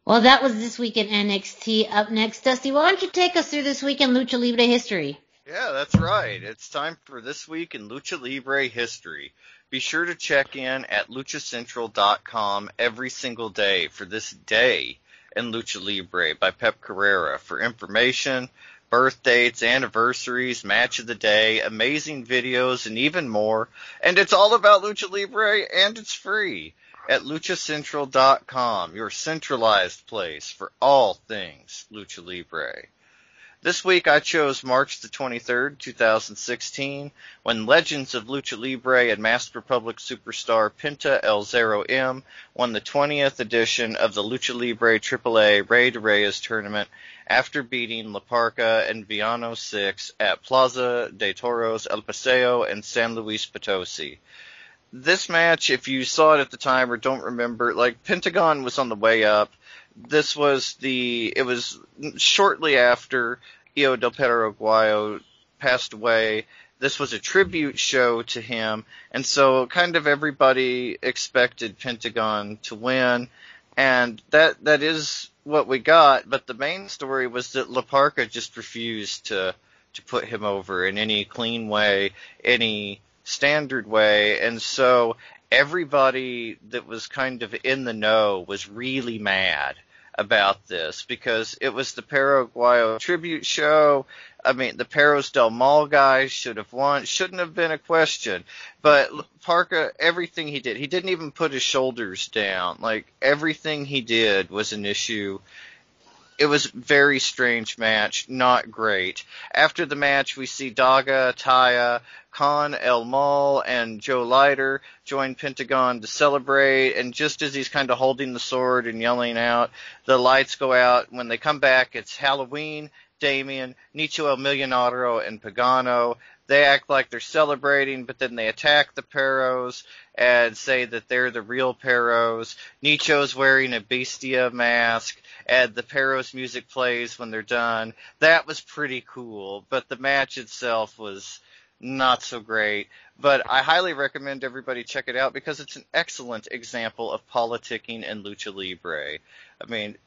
Well, that was this week in NXT. Up next, Dusty, why don't you take us through this week in Lucha Libre history? Yeah, that's right. It's time for this week in Lucha Libre history. Be sure to check in at luchacentral.com every single day for this day and Lucha Libre by Pep Carrera for information, birth dates, anniversaries, match of the day, amazing videos, and even more. And it's all about Lucha Libre and it's free at luchacentral.com, your centralized place for all things Lucha Libre. This week I chose March the 23rd, 2016, when Legends of Lucha Libre and Masked Republic superstar Penta El Zero M won the 20th edition of the Lucha Libre AAA Rey de Reyes tournament after beating La Parca and Viano 6 at Plaza de Toros El Paseo and San Luis Potosi this match, if you saw it at the time or don't remember, like Pentagon was on the way up. This was the, it was shortly after Hijo del Perro Aguayo passed away. This was a tribute show to him, and so kind of everybody expected Pentagon to win, and that that is what we got. But the main story was that La Parca just refused to to put him over in any clean way, any standard way, and so everybody that was kind of in the know was really mad about this because it was the Perro Aguayo tribute show. I mean, the Perros del Mal guys should have won. Shouldn't have been a question. But Parca, everything he did, he didn't even put his shoulders down. Like everything he did was an issue it was very strange match, not great. After the match, we see Daga, Taya, Khan, El Mal, and Joe Líder join Pentagon to celebrate. And just as he's kind of holding the sword and yelling out, the lights go out. When they come back, it's Halloween, Damian, Nicho El Millonario, and Pagano. They act like they're celebrating, but then they attack the Perros and say that they're the real Perros. Nicho's wearing a Bestia mask and the Perros music plays when they're done. That was pretty cool, but the match itself was not so great. But I highly recommend everybody check it out because it's an excellent example of politicking and lucha libre. I mean,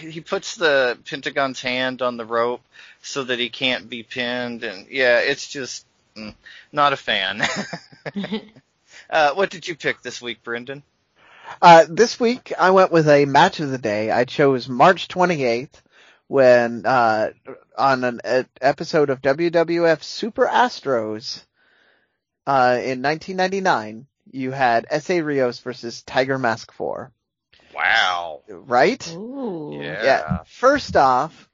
he puts the Pentagon's hand on the rope so that he can't be pinned, and yeah, it's just mm, not a fan. [laughs] [laughs] uh, what did you pick this week, Brendan? Uh, this week I went with a match of the day. I chose March 28th when, uh, on an a, episode of WWF Super Astros, uh, in 1999, you had Essa Rios versus Tiger Mask 4. Wow. Right? Ooh. Yeah. Yeah. First off,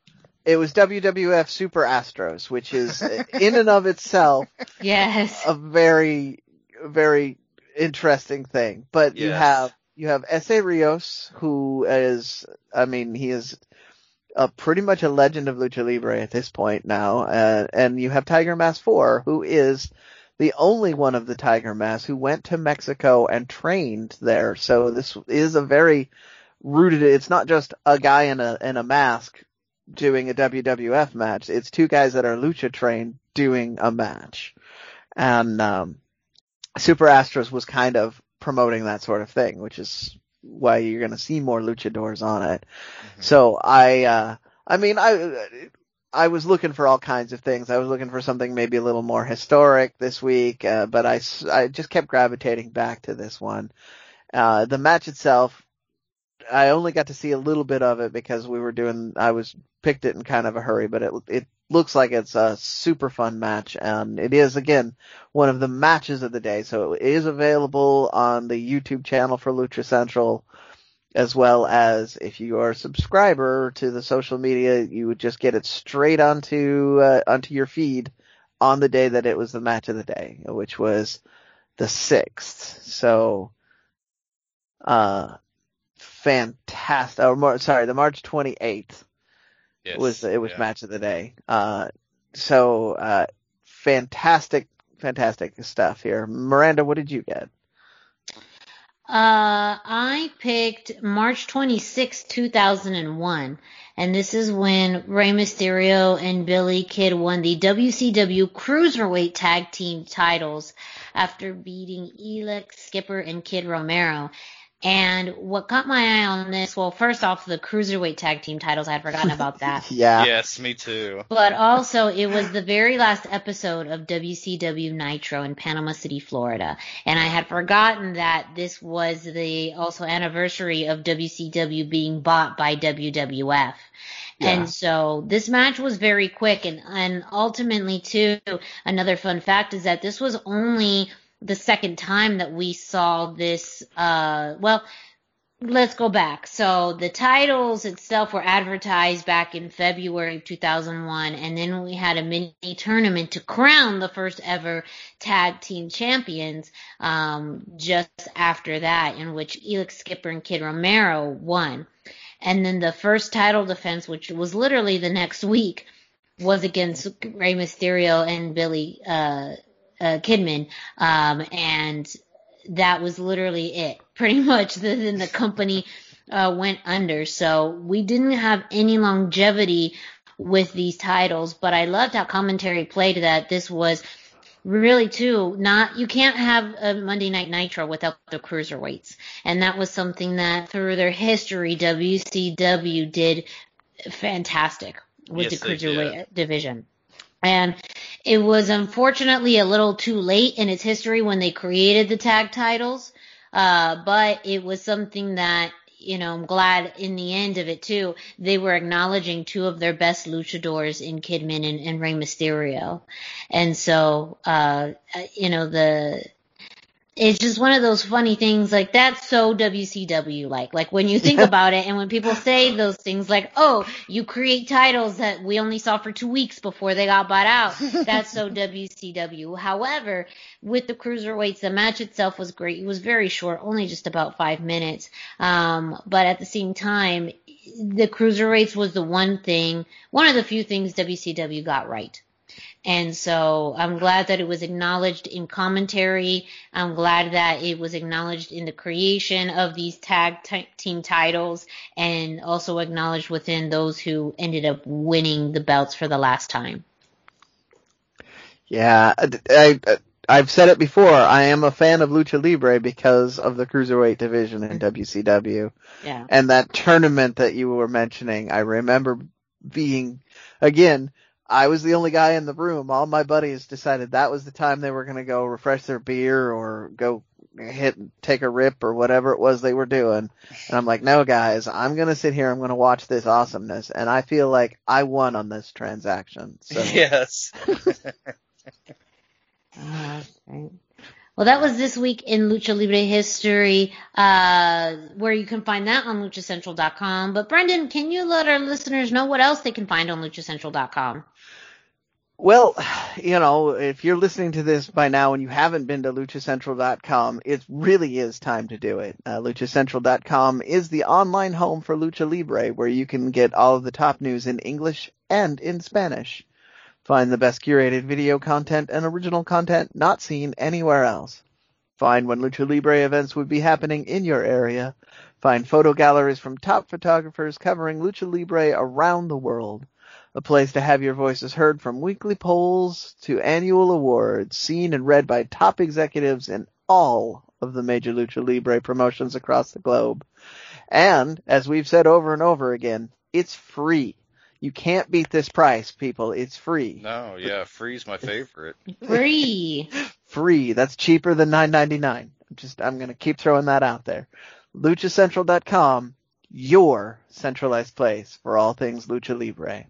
it was WWF Super Astros, which is [laughs] in and of itself Yes. a very, very interesting thing. But you have you have Essa Rios, who is, I mean, he is a pretty much a legend of lucha libre at this point now, uh, and you have Tiger Mask Four, who is the only one of the Tiger Mask who went to Mexico and trained there. So this is a very rooted. It's not just a guy in a in a mask doing a WWF match. It's two guys that are lucha trained doing a match, and um, Super Astros was kind of promoting that sort of thing, which is why you're going to see more luchadors on it. So I, uh, I mean, I, I was looking for all kinds of things. I was looking for something maybe a little more historic this week, uh, but I just kept gravitating back to this one. Uh, the match itself, I only got to see a little bit of it because we were doing, I was picked it in kind of a hurry, but it, it looks like it's a super fun match and it is again one of the matches of the day. So it is available on the YouTube channel for Lucha Central as well as if you are a subscriber to the social media, you would just get it straight onto, uh, onto your feed on the day that it was the match of the day, which was the 6th. So, uh, fantastic, or more, sorry, the March 28th Yes. was it was yeah. match of the day. Uh, so uh, fantastic, fantastic stuff here. Miranda, what did you get? Uh, I picked March 26, 2001. And this is when Rey Mysterio and Billy Kid won the WCW Cruiserweight Tag Team titles after beating Elix, Skipper, and Kid Romero. And what caught my eye on this, well, first off, the Cruiserweight Tag Team titles, I had forgotten about [laughs] that. Yeah, Yes, me too. But also, it was the very last episode of WCW Nitro in Panama City, Florida. And I had forgotten that this was the also anniversary of WCW being bought by WWF. Yeah. And so this match was very quick and, and ultimately too, another fun fact is that this was only the second time that we saw this, uh, well, let's go back. So the titles itself were advertised back in February of 2001, and then we had a mini tournament to crown the first ever tag team champions um, just after that, in which Elix Skipper and Kid Romero won. And then the first title defense, which was literally the next week, was against Rey Mysterio and Billy uh, uh, Kidman, um, and that was literally it. [laughs] Pretty much, then the company uh, went under. So we didn't have any longevity with these titles, but I loved how commentary played that this was really too not you can't have a Monday Night Nitro without the cruiserweights, and that was something that through their history WCW did fantastic with Yes, the cruiserweight division. And it was unfortunately a little too late in its history when they created the tag titles. Uh, but it was something that, you know, I'm glad in the end of it too, they were acknowledging two of their best luchadors in Kidman and, and Rey Mysterio. And so, uh, you know, the, it's just one of those funny things like that's so WCW like. Like when you think about it and when people say those things like, oh, you create titles that we only saw for two weeks before they got bought out. That's so [laughs] WCW. However, with the cruiserweights, the match itself was great. It was very short, only just about five minutes. Um, but at the same time, the cruiserweights was the one thing, one of the few things WCW got right. And so I'm glad that it was acknowledged in commentary. I'm glad that it was acknowledged in the creation of these tag t- team titles and also acknowledged within those who ended up winning the belts for the last time. Yeah, I, I I've said it before. I am a fan of lucha libre because of the cruiserweight division in mm-hmm. WCW, Yeah. and that tournament that you were mentioning. I remember being again. I was the only guy in the room. All my buddies decided that was the time they were going to go refresh their beer or go hit take a rip or whatever it was they were doing. And I'm like, no guys, I'm going to sit here. I'm going to watch this awesomeness. And I feel like I won on this transaction. So [laughs] Yes. [laughs] [laughs] Uh, right. Well, that was this week in Lucha Libre history, uh, where you can find that on luchacentral.com. But Brendan, can you let our listeners know what else they can find on luchacentral.com? Well, you know, if you're listening to this by now and you haven't been to luchacentral.com, it really is time to do it. Uh, luchacentral.com is the online home for Lucha Libre where you can get all of the top news in English and in Spanish. Find the best curated video content and original content not seen anywhere else. Find when Lucha Libre events would be happening in your area. Find photo galleries from top photographers covering Lucha Libre around the world a place to have your voices heard from weekly polls to annual awards, seen and read by top executives in all of the major Lucha Libre promotions across the globe. And, as we've said over and over again, it's free. You can't beat this price, people. It's free. No, yeah, free's my favorite. [laughs] Free. Free. That's cheaper than nine ninety nine. Just I'm gonna keep throwing that out there. LuchaCentral.com, your centralized place for all things Lucha Libre.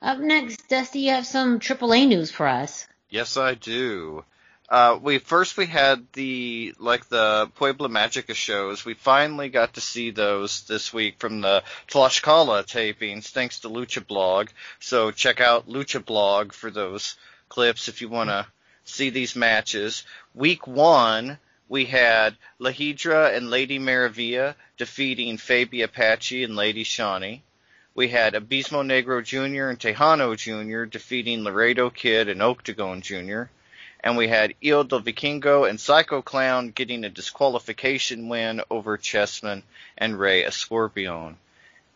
Up next, Dusty, you have some AAA news for us. Yes, I do. Uh, we first we had the like the Puebla Magica shows. We finally got to see those this week from the Tlaxcala tapings, thanks to Lucha Blog. So check out Lucha Blog for those clips if you want to see these matches. Week one, we had La Hiedra and Lady Maravilla defeating Fabi Apache and Lady Shani. We had Abismo Negro Jr. and Tejano Jr. defeating Laredo Kid and Octagon Jr. And we had Hijo del Vikingo and Psycho Clown getting a disqualification win over Chessman and Rey Escorpion.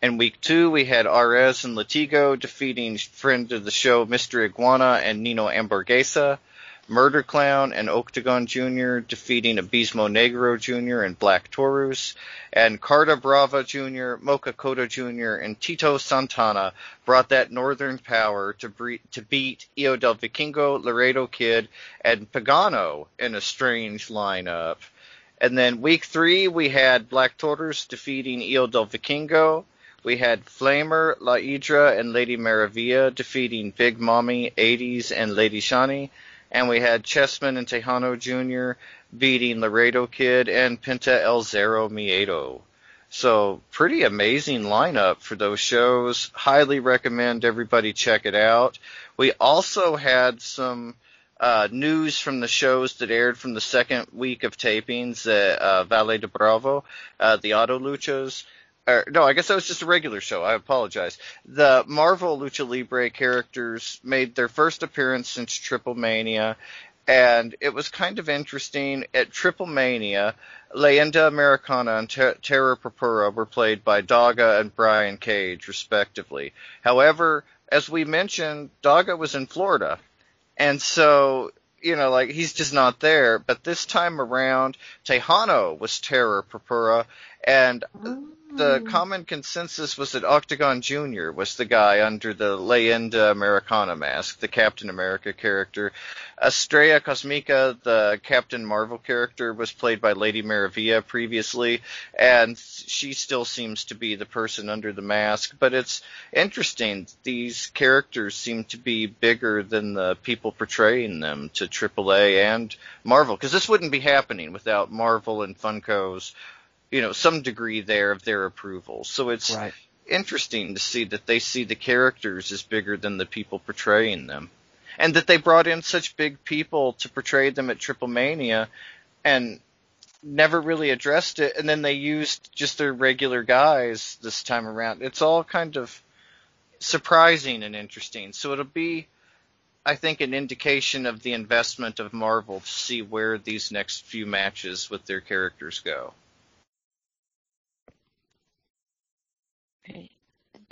In week two, we had Arez and Latigo defeating friend of the show Mr. Iguana and Nino Hamburguesa. Murder Clown and Octagon Jr. defeating Abismo Negro Jr. and Black Taurus, and Carta Brava Jr., Mocho Cota Jr., and Tito Santana brought that northern power to, bre- to beat Hijo del Vikingo, Laredo Kid, and Pagano in a strange lineup. And then week three, we had Black Taurus defeating Hijo del Vikingo. We had Flamer, La Hiedra, and Lady Maravilla defeating Big Mami, 80s, and Lady Shani. And we had Chessman and Tejano Jr. beating Laredo Kid and Penta El Zero Miedo. So pretty amazing lineup for those shows. Highly recommend everybody check it out. We also had some uh, news from the shows that aired from the second week of tapings at uh, Valle de Bravo, uh, the Auto Luchas. Or, no, I guess that was just a regular show. I apologize. The Marvel Lucha Libre characters made their first appearance since Triple Mania, and it was kind of interesting. At Triple Mania, Leyenda Americana and Ter- Terra Purpura were played by Daga and Brian Cage, respectively. However, as we mentioned, Daga was in Florida, and so you know, like he's just not there. But this time around, Tejano was Terra Purpura, and the oh. common consensus was that Octagon Jr. was the guy under the Leyenda Americana mask, the Captain America character. Estrella Cosmica, the Captain Marvel character, was played by Lady Maravilla previously, and she still seems to be the person under the mask. But it's interesting. These characters seem to be bigger than the people portraying them to AAA and Marvel, because this wouldn't be happening without Marvel and Funko's you know, some degree there of their approval. So it's Right. interesting to see that they see the characters as bigger than the people portraying them. And that they brought in such big people to portray them at Triple Mania and never really addressed it and then they used just their regular guys this time around. It's all kind of surprising and interesting. So it'll be I think an indication of the investment of Marvel to see where these next few matches with their characters go.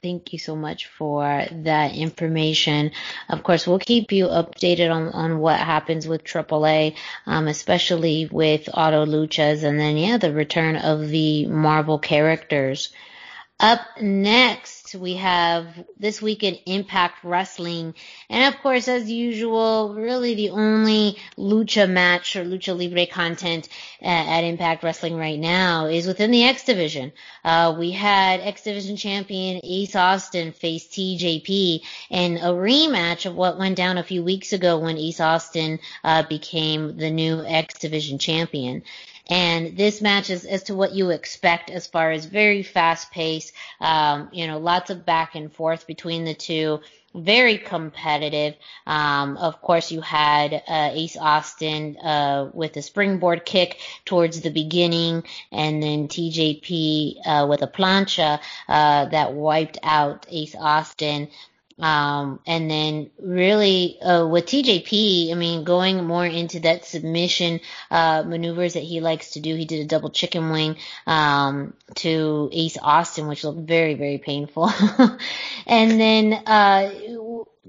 Thank you so much for that information. Of course, we'll keep you updated on, on what happens with AAA, um, especially with Auto Luchas, and then yeah, the return of the Marvel characters. Up next, we have this week in Impact Wrestling. And of course, as usual, really the only lucha match or lucha libre content uh, at Impact Wrestling right now is within the X Division. Uh, we had X Division champion Ace Austin face TJP in a rematch of what went down a few weeks ago when Ace Austin uh, became the new X Division champion. And this match is as to what you expect as far as very fast pace, um, you know, lots of back and forth between the two. Very competitive. Um, of course, you had uh, Ace Austin uh, with a springboard kick towards the beginning, and then TJP uh, with a plancha uh, that wiped out Ace Austin. Um, and then really, uh, with TJP, I mean, going more into that submission, uh, maneuvers that he likes to do. He did a double chicken wing, um, to Ace Austin, which looked very, very painful. [laughs] and then, uh,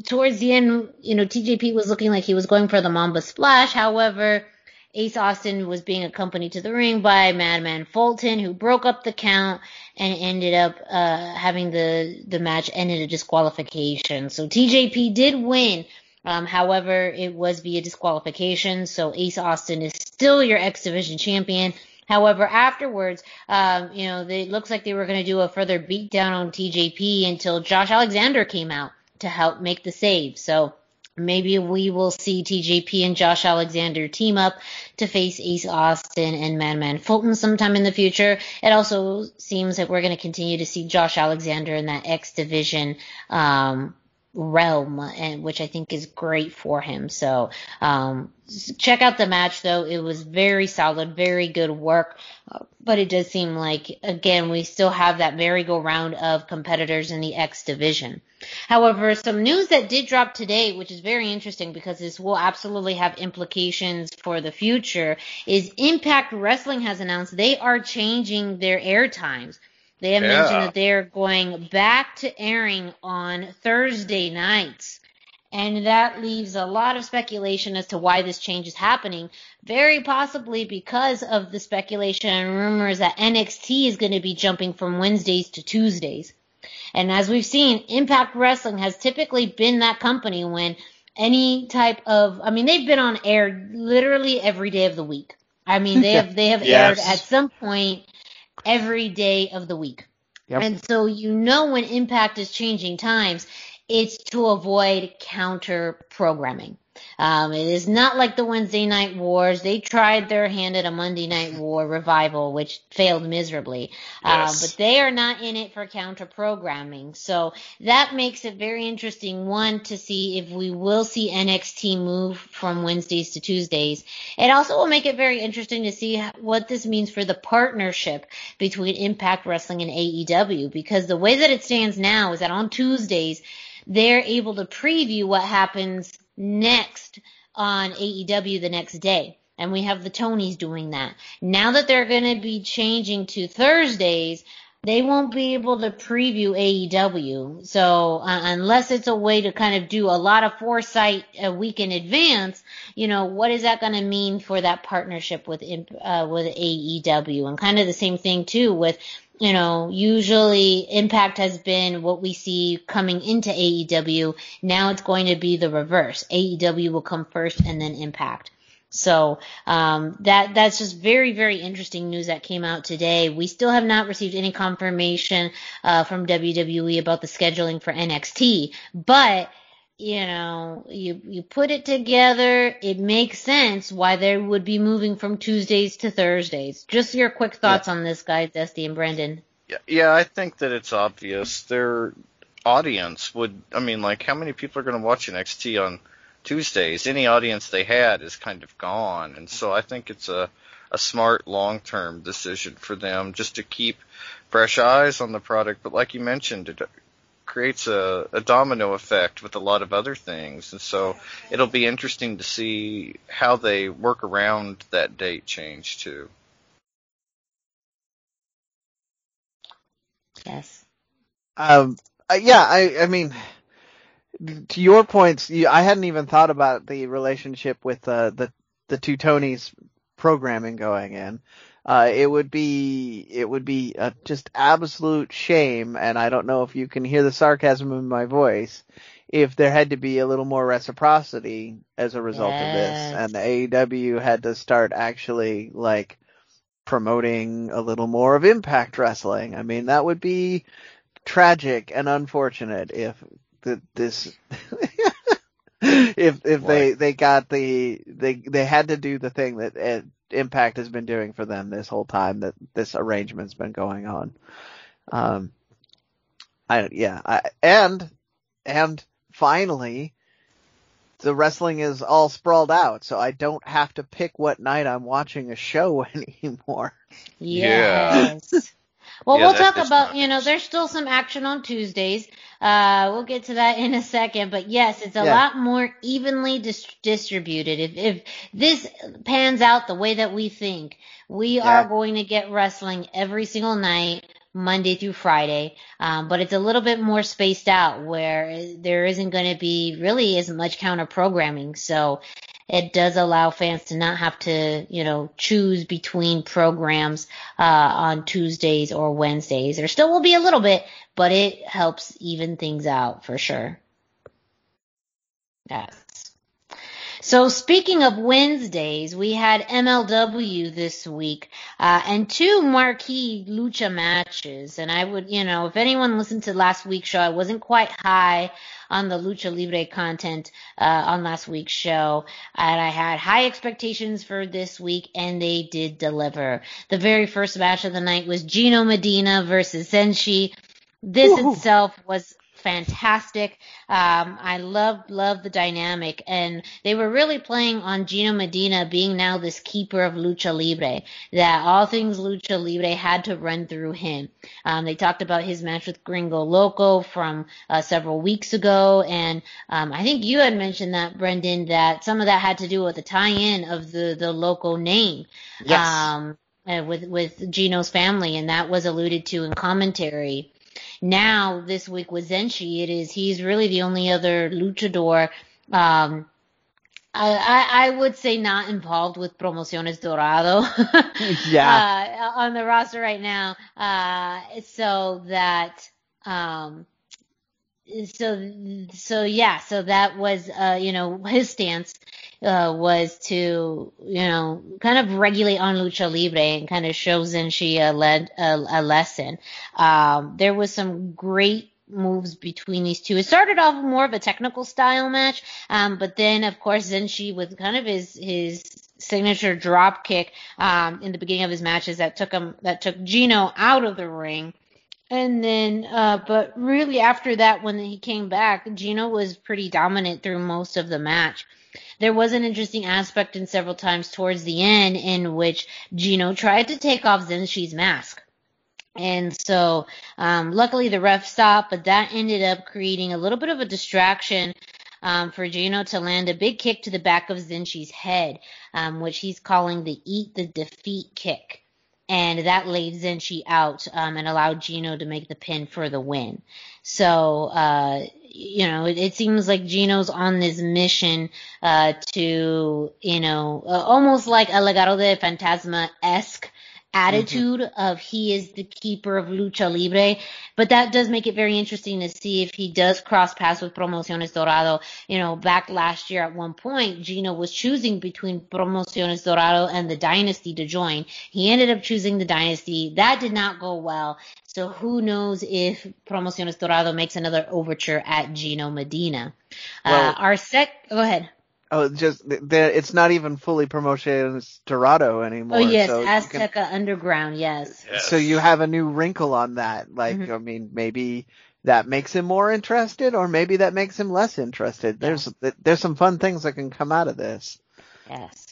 towards the end, you know, TJP was looking like he was going for the Mamba Splash. However, Ace Austin was being accompanied to the ring by Madman Fulton, who broke up the count and ended up uh, having the the match end in a disqualification. So TJP did win. Um, however, it was via disqualification. So Ace Austin is still your X Division champion. However, afterwards, um, you know, they, it looks like they were going to do a further beatdown on TJP until Josh Alexander came out to help make the save. So maybe we will see TJP and Josh Alexander team up to face Ace Austin and Madman Fulton sometime in the future. It also seems that we're going to continue to see Josh Alexander in that X division, um, realm and which I think is great for him. So um, check out the match though. It was very solid, very good work. Uh, but it does seem like again we still have that merry-go-round of competitors in the X division. However, some news that did drop today, which is very interesting because this will absolutely have implications for the future, is Impact Wrestling has announced they are changing their air times. They have Yeah. mentioned that they're going back to airing on Thursday nights. And that leaves a lot of speculation as to why this change is happening. Very possibly because of the speculation and rumors that NXT is going to be jumping from Wednesdays to Tuesdays. And as we've seen, Impact Wrestling has typically been that company when any type of, I mean, they've been on air literally every day of the week. I mean, they [laughs] have, they have aired at some point every day of the week. Yep. And so you know when Impact is changing times, it's to avoid counter programming. Um, it is not like the Wednesday Night Wars. They tried their hand at a Monday Night [laughs] War revival, which failed miserably. Uh, but they are not in it for counter programming. So that makes it very interesting. One, to see if we will see NXT move from Wednesdays to Tuesdays. It also will make it very interesting to see what this means for the partnership between Impact Wrestling and AEW because the way that it stands now is that on Tuesdays, they're able to preview what happens next on AEW the next day. And we have the Tonys doing that. Now that they're going to be changing to Thursdays, they won't be able to preview AEW. So uh, unless it's a way to kind of do a lot of foresight a week in advance, you know, what is that going to mean for that partnership with uh, with AEW? And kind of the same thing too with you know, usually Impact has been what we see coming into AEW. Now it's going to be the reverse. AEW will come first and then Impact. So um, that that's just very very interesting news that came out today. We still have not received any confirmation uh, from WWE about the scheduling for NXT, but you know you you put it together, it makes sense why they would be moving from Tuesdays to Thursdays. Just your quick thoughts on this, guys, Dusty and Brendan. Yeah, yeah, I think that it's obvious. Their audience would, I mean, like, how many people are going to watch NXT on Tuesdays? Any audience they had is kind of gone, and so I think it's a a smart long-term decision for them just to keep fresh eyes on the product. But like you mentioned, it creates a, a domino effect with a lot of other things, and so it'll be interesting to see how they work around that date change too. Yes. Um, uh, yeah, I, I mean, to your points, you, I hadn't even thought about the relationship with uh, the the two Tonys programming going in. Uh, it would be it would be a just absolute shame, and I don't know if you can hear the sarcasm in my voice, if there had to be a little more reciprocity as a result of this, and the AEW had to start actually like promoting a little more of Impact Wrestling. I mean, that would be tragic and unfortunate if th- this [laughs] if if they they got the they they had to do the thing that Impact has been doing for them this whole time that this arrangement's been going on. Um, I yeah, I, and and finally. The wrestling is all sprawled out, so I don't have to pick what night I'm watching a show [laughs] anymore. Yeah. Yes. Well, Yeah, we'll talk about, nice. you know, there's still some action on Tuesdays. Uh, we'll get to that in a second, but yes, it's a Yeah. lot more evenly dis- distributed. If, if this pans out the way that we think, we Yeah. are going to get wrestling every single night, Monday through Friday. Um, but it's a little bit more spaced out where there isn't going to be really as much counter programming. So, it does allow fans to not have to, you know, choose between programs uh, on Tuesdays or Wednesdays. There still will be a little bit, but it helps even things out for sure. Yes. So speaking of Wednesdays, we had MLW this week, uh, and two marquee lucha matches. And I would, you know, if anyone listened to last week's show, I wasn't quite high on the lucha libre content, uh, on last week's show. And I had high expectations for this week, and they did deliver. The very first match of the night was Gino Medina versus Zenshi. This Woohoo. itself was fantastic. Um, I loved, loved the dynamic and they were really playing on Gino Medina being now this keeper of lucha libre, that all things lucha libre had to run through him. Um, they talked about his match with Gringo Loco from uh, several weeks ago and um, I think you had mentioned that Brendan that some of that had to do with the tie-in of the the Loco name Yes. um, uh, with with Gino's family, and that was alluded to in commentary. Now this week with Zenshi, it is he's really the only other luchador. Um, I, I, would say not involved with Promociones Dorado. [laughs] [laughs] Yeah. uh, on the roster right now. Uh, so that, um, so, so yeah, so that was, uh, you know, his stance, uh, was to, you know, kind of regulate on lucha libre and kind of show Zenshi a, led, a, a lesson. Um, there was some great moves between these two. It started off more of a technical style match, um, but then of course Zenshi with kind of his his signature drop kick um, in the beginning of his matches that took him that took Gino out of the ring. And then, uh, but really after that, when he came back, Gino was pretty dominant through most of the match. There was an interesting aspect in several times towards the end in which Gino tried to take off Zenshi's mask. And so, um, luckily the ref stopped, but that ended up creating a little bit of a distraction um, for Gino to land a big kick to the back of Zenshi's head, um, which he's calling the eat the defeat kick. And that laid Zenshi out um, and allowed Gino to make the pin for the win. So, uh, you know, it, it, seems like Gino's on this mission uh, to, you know, uh, almost like a Legado del Fantasma esque attitude mm-hmm. of he is the keeper of lucha libre but that does make it very interesting to see if he does cross paths with promociones dorado. You know back last year at one point gino was choosing between promociones dorado and the dynasty to join. He ended up choosing the dynasty. That did not go well. So who knows if promociones dorado makes another overture at gino medina. Uh, well, uh, our sec go ahead Oh, just it's not even fully Promociones Dorado anymore. Oh yes, so Azteca can, Underground, yes. yes. So you have a new wrinkle on that. Like, mm-hmm. I mean, maybe that makes him more interested, or maybe that makes him less interested. There's there's some fun things that can come out of this. Yes.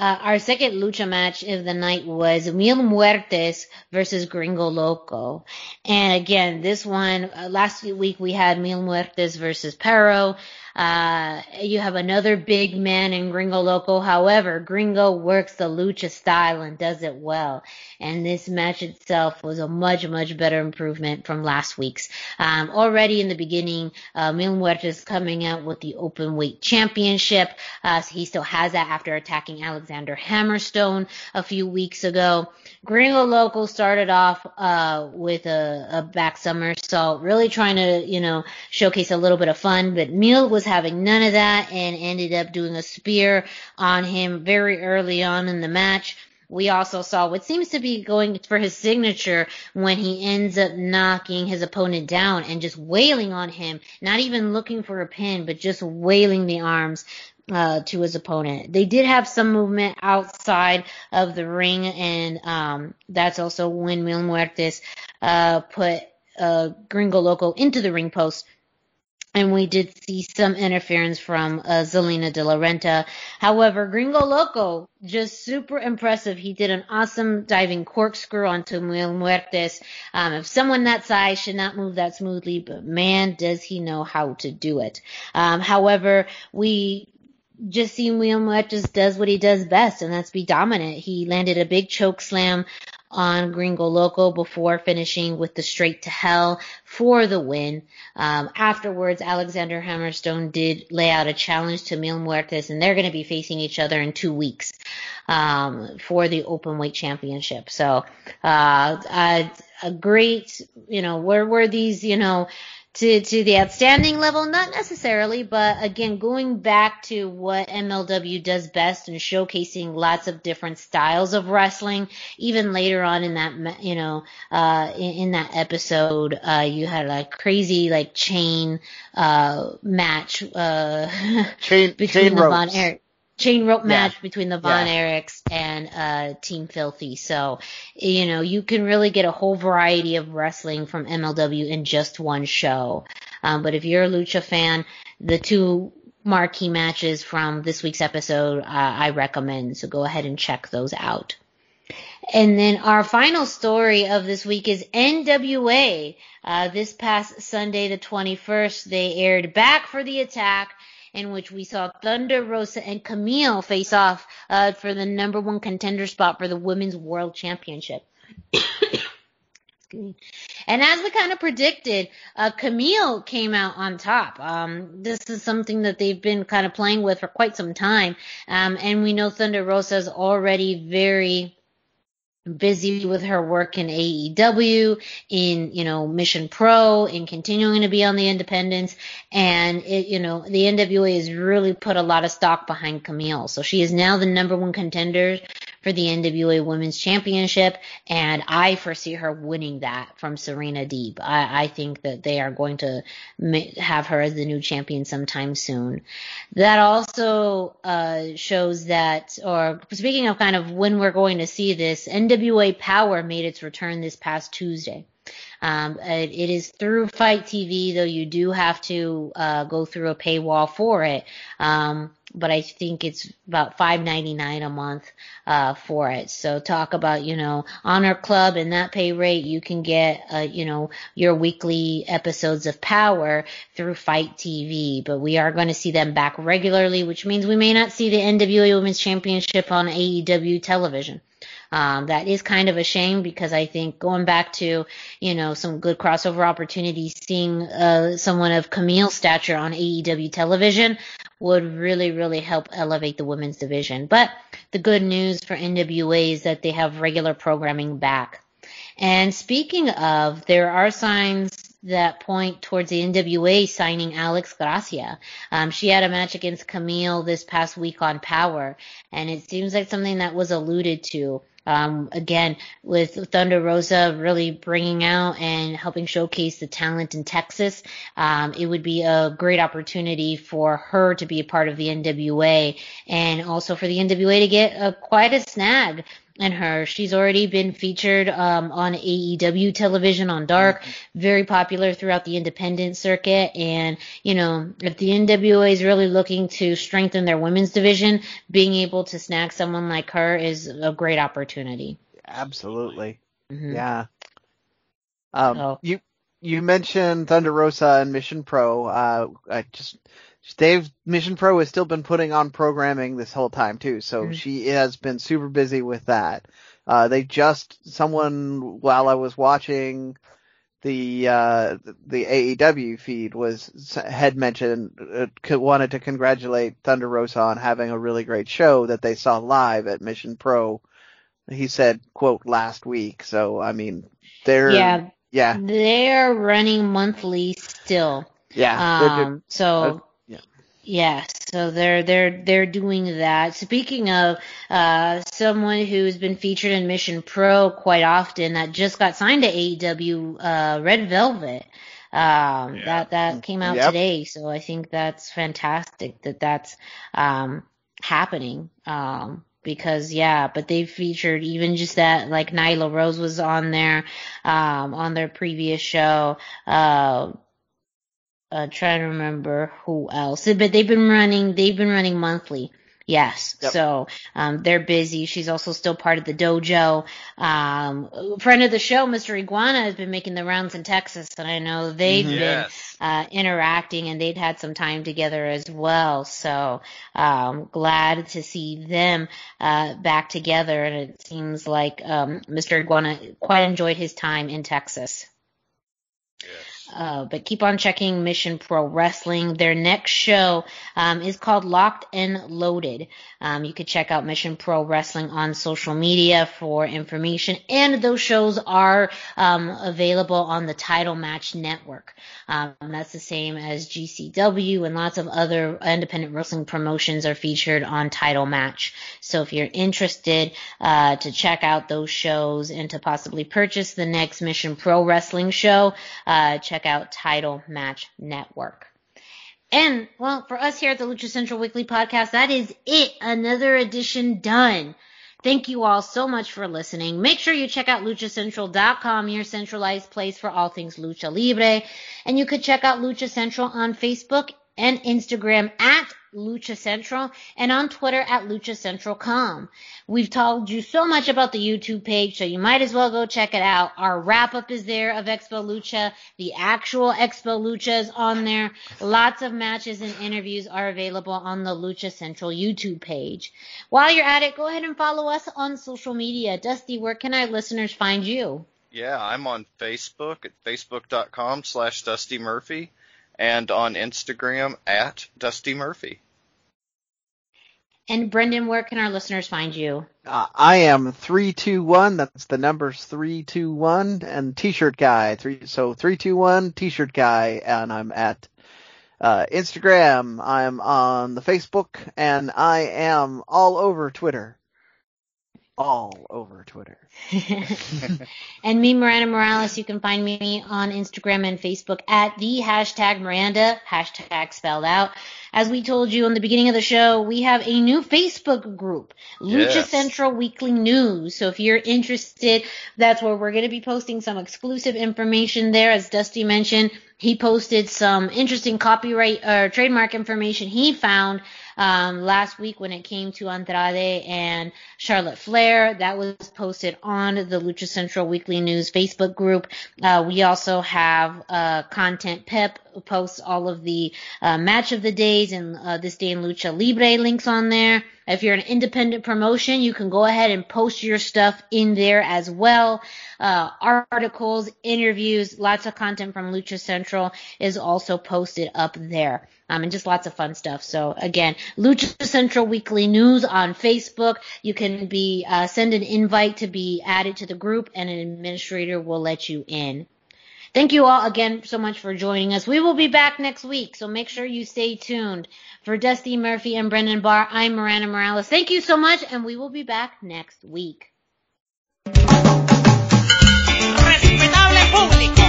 Uh, our second lucha match of the night was Mil Muertes versus Gringo Loco. And again, this one, uh, last week we had Mil Muertes versus Perro. Uh, you have another big man in Gringo Loco. However, Gringo works the lucha style and does it well. And this match itself was a much, much better improvement from last week's. Um, already in the beginning, uh, Mil Muertes coming out with the open weight championship. Uh, so he still has that after attacking Alexander Hammerstone a few weeks ago. Gringo Loco started off, uh, with a, a back somersault, really trying to, you know, showcase a little bit of fun, but Mil was having none of that and ended up doing a spear on him very early on in the match. We also saw what seems to be going for his signature when he ends up knocking his opponent down and just wailing on him, not even looking for a pin, but just wailing the arms uh, to his opponent. They did have some movement outside of the ring, and um, that's also when Mil Muertes uh, put uh, Gringo Loco into the ring post and we did see some interference from uh, Salina De La Renta. However, Gringo Loco, just super impressive. He did an awesome diving corkscrew onto Mil Muertes. Um, if someone that size should not move that smoothly, but man, does he know how to do it. Um, however, we just see Mil Muertes does what he does best, and that's be dominant. He landed a big choke slam on Gringo Loco before finishing with the straight to hell for the win. Um, afterwards, Alexander Hammerstone did lay out a challenge to Mil Muertes, and they're going to be facing each other in two weeks um, for the open weight championship. So, uh, a, a great, you know, where were these, you know, to, to the outstanding level, not necessarily, but again, going back to what MLW does best and showcasing lots of different styles of wrestling. Even later on in that, you know, uh, in, in that episode, uh, you had like crazy like chain, uh, match, uh, [laughs] chain, between chain ropes. Von Erich chain rope match yeah. between the Von yeah. Erichs and uh, Team Filthy. So, you know, you can really get a whole variety of wrestling from MLW in just one show. Um, but if you're a Lucha fan, the two marquee matches from this week's episode, uh, I recommend. So go ahead and check those out. And then our final story of this week is NWA. Uh, this past Sunday, the 21st, they aired Back for the Attack in which we saw Thunder Rosa and Kamille face off uh, for the number one contender spot for the Women's World Championship. [coughs] And as we kind of predicted, uh, Kamille came out on top. Um, this is something that they've been kind of playing with for quite some time. Um, and we know Thunder Rosa is already very busy with her work in AEW, in, you know, Mission Pro, in continuing to be on the independents. And it, you know, the NWA has really put a lot of stock behind Kamille. So she is now the number one contender for the NWA Women's Championship, and I foresee her winning that from Serena Deeb. I, I think that they are going to have her as the new champion sometime soon. That also uh, shows that, or speaking of kind of when we're going to see this, NWA Power made its return this past Tuesday. Um, it, it is through FITE TV, though you do have to uh, go through a paywall for it. Um, but I think it's about five ninety nine a month uh, for it. So talk about you know Honor Club and that pay rate, you can get uh, you know your weekly episodes of Power through FITE TV. But we are going to see them back regularly, which means we may not see the NWA Women's Championship on AEW television. Um, that is kind of a shame because I think going back to, you know, some good crossover opportunities, seeing uh, someone of Kamille's stature on AEW television would really, really help elevate the women's division. But the good news for NWA is that they have regular programming back. And speaking of, there are signs that point towards the NWA signing Alex Gracia. Um, she had a match against Kamille this past week on Power, and it seems like something that was alluded to. Um, again, with Thunder Rosa really bringing out and helping showcase the talent in Texas, um, it would be a great opportunity for her to be a part of the NWA and also for the NWA to get a, quite a snag and her. She's already been featured um, on AEW television on Dark, mm-hmm. very popular throughout the independent circuit. And you know, if the NWA is really looking to strengthen their women's division, being able to snag someone like her is a great opportunity. Absolutely, mm-hmm. yeah. Um, you you mentioned Thunder Rosa and Mission Pro. Uh, I just Dave Mission Pro has still been putting on programming this whole time too, so mm-hmm. she has been super busy with that. Uh, they just someone while I was watching the uh, the AEW feed was had mentioned uh, wanted to congratulate Thunder Rosa on having a really great show that they saw live at Mission Pro. He said, "quote last week." So I mean, they're yeah yeah they're running monthly still. Yeah. Um, so Yes, so they're they're they're doing that. Speaking of uh, someone who's been featured in Mission Pro quite often, that just got signed to AEW, uh, Red Velvet. Um, yeah. That that came out yep. today, so I think that's fantastic that that's um, happening. Um, because yeah, but they featured even just that like Nyla Rose was on there um, on their previous show. Uh, uh, trying to remember who else, but they've been running, they've been running monthly. Yes. Yep. So, um, they're busy. She's also still part of the dojo. Um, friend of the show, Mr. Iguana has been making the rounds in Texas and I know they've mm-hmm. yes. been, uh, interacting and they'd had some time together as well. So, um, glad to see them, uh, back together and it seems like, um, Mr. Iguana quite enjoyed his time in Texas. Yes. Uh, but keep on checking Mission Pro Wrestling. Their next show um, is called Locked and Loaded. Um, you could check out Mission Pro Wrestling on social media for information, and those shows are um, available on the Title Match Network. Um, that's the same as GCW, and lots of other independent wrestling promotions are featured on Title Match. So if you're interested uh, to check out those shows and to possibly purchase the next Mission Pro Wrestling show, uh, check out Title Match Network. And, well, for us here at the Lucha Central Weekly Podcast, that is it. Another edition done. Thank you all so much for listening. Make sure you check out luchacentral.com, your centralized place for all things lucha libre. And you could check out Lucha Central on Facebook and Instagram at Lucha Central and on Twitter at Lucha Central Com. We've told you so much about the YouTube page, so you might as well go check it out. Our wrap up is there of Expo Lucha. The actual Expo Lucha is on there. Lots of matches and interviews are available on the Lucha Central YouTube page. While you're at it, go ahead and follow us on social media. Dusty, where can our listeners find you? Yeah, I'm on Facebook at facebook.com slash Dusty Murphy and on Instagram at Dusty Murphy. And Brendan, where can our listeners find you? Uh, I am three two one. That's the numbers three two one and T-shirt guy. Three so three two one T-shirt guy, and I'm at uh, Instagram. I'm on the Facebook, and I am all over Twitter. All over Twitter. [laughs] [laughs] and me, Miranda Morales, you can find me on Instagram and Facebook at the hashtag Miranda, hashtag spelled out. As we told you in the beginning of the show, we have a new Facebook group, Lucha Yes. Central Weekly News. So if you're interested, that's where we're going to be posting some exclusive information there. As Dusty mentioned, he posted some interesting copyright or trademark information he found um, last week when it came to Andrade and Charlotte Flair. That was posted on the Lucha Central Weekly News Facebook group. Uh, we also have uh, Content Pep posts all of the uh, match of the days and uh, this day in Lucha Libre links on there. If you're an independent promotion, you can go ahead and post your stuff in there as well. Uh, articles, interviews, lots of content from Lucha Central is also posted up there um, and just lots of fun stuff. So again, Lucha Central Weekly News on Facebook. You can be uh, send an invite to be added to the group, and an administrator will let you in. Thank you all again so much for joining us. We will be back next week, so make sure you stay tuned. For Dusty Murphy and Brendan Barr, I'm Miranda Morales. Thank you so much, and we will be back next week. Respetable público,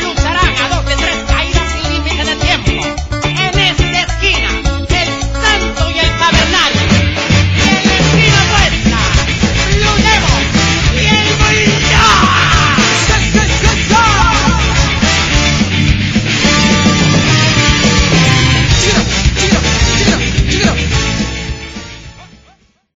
lucharán a dos de tres caídas sin límite de tiempo.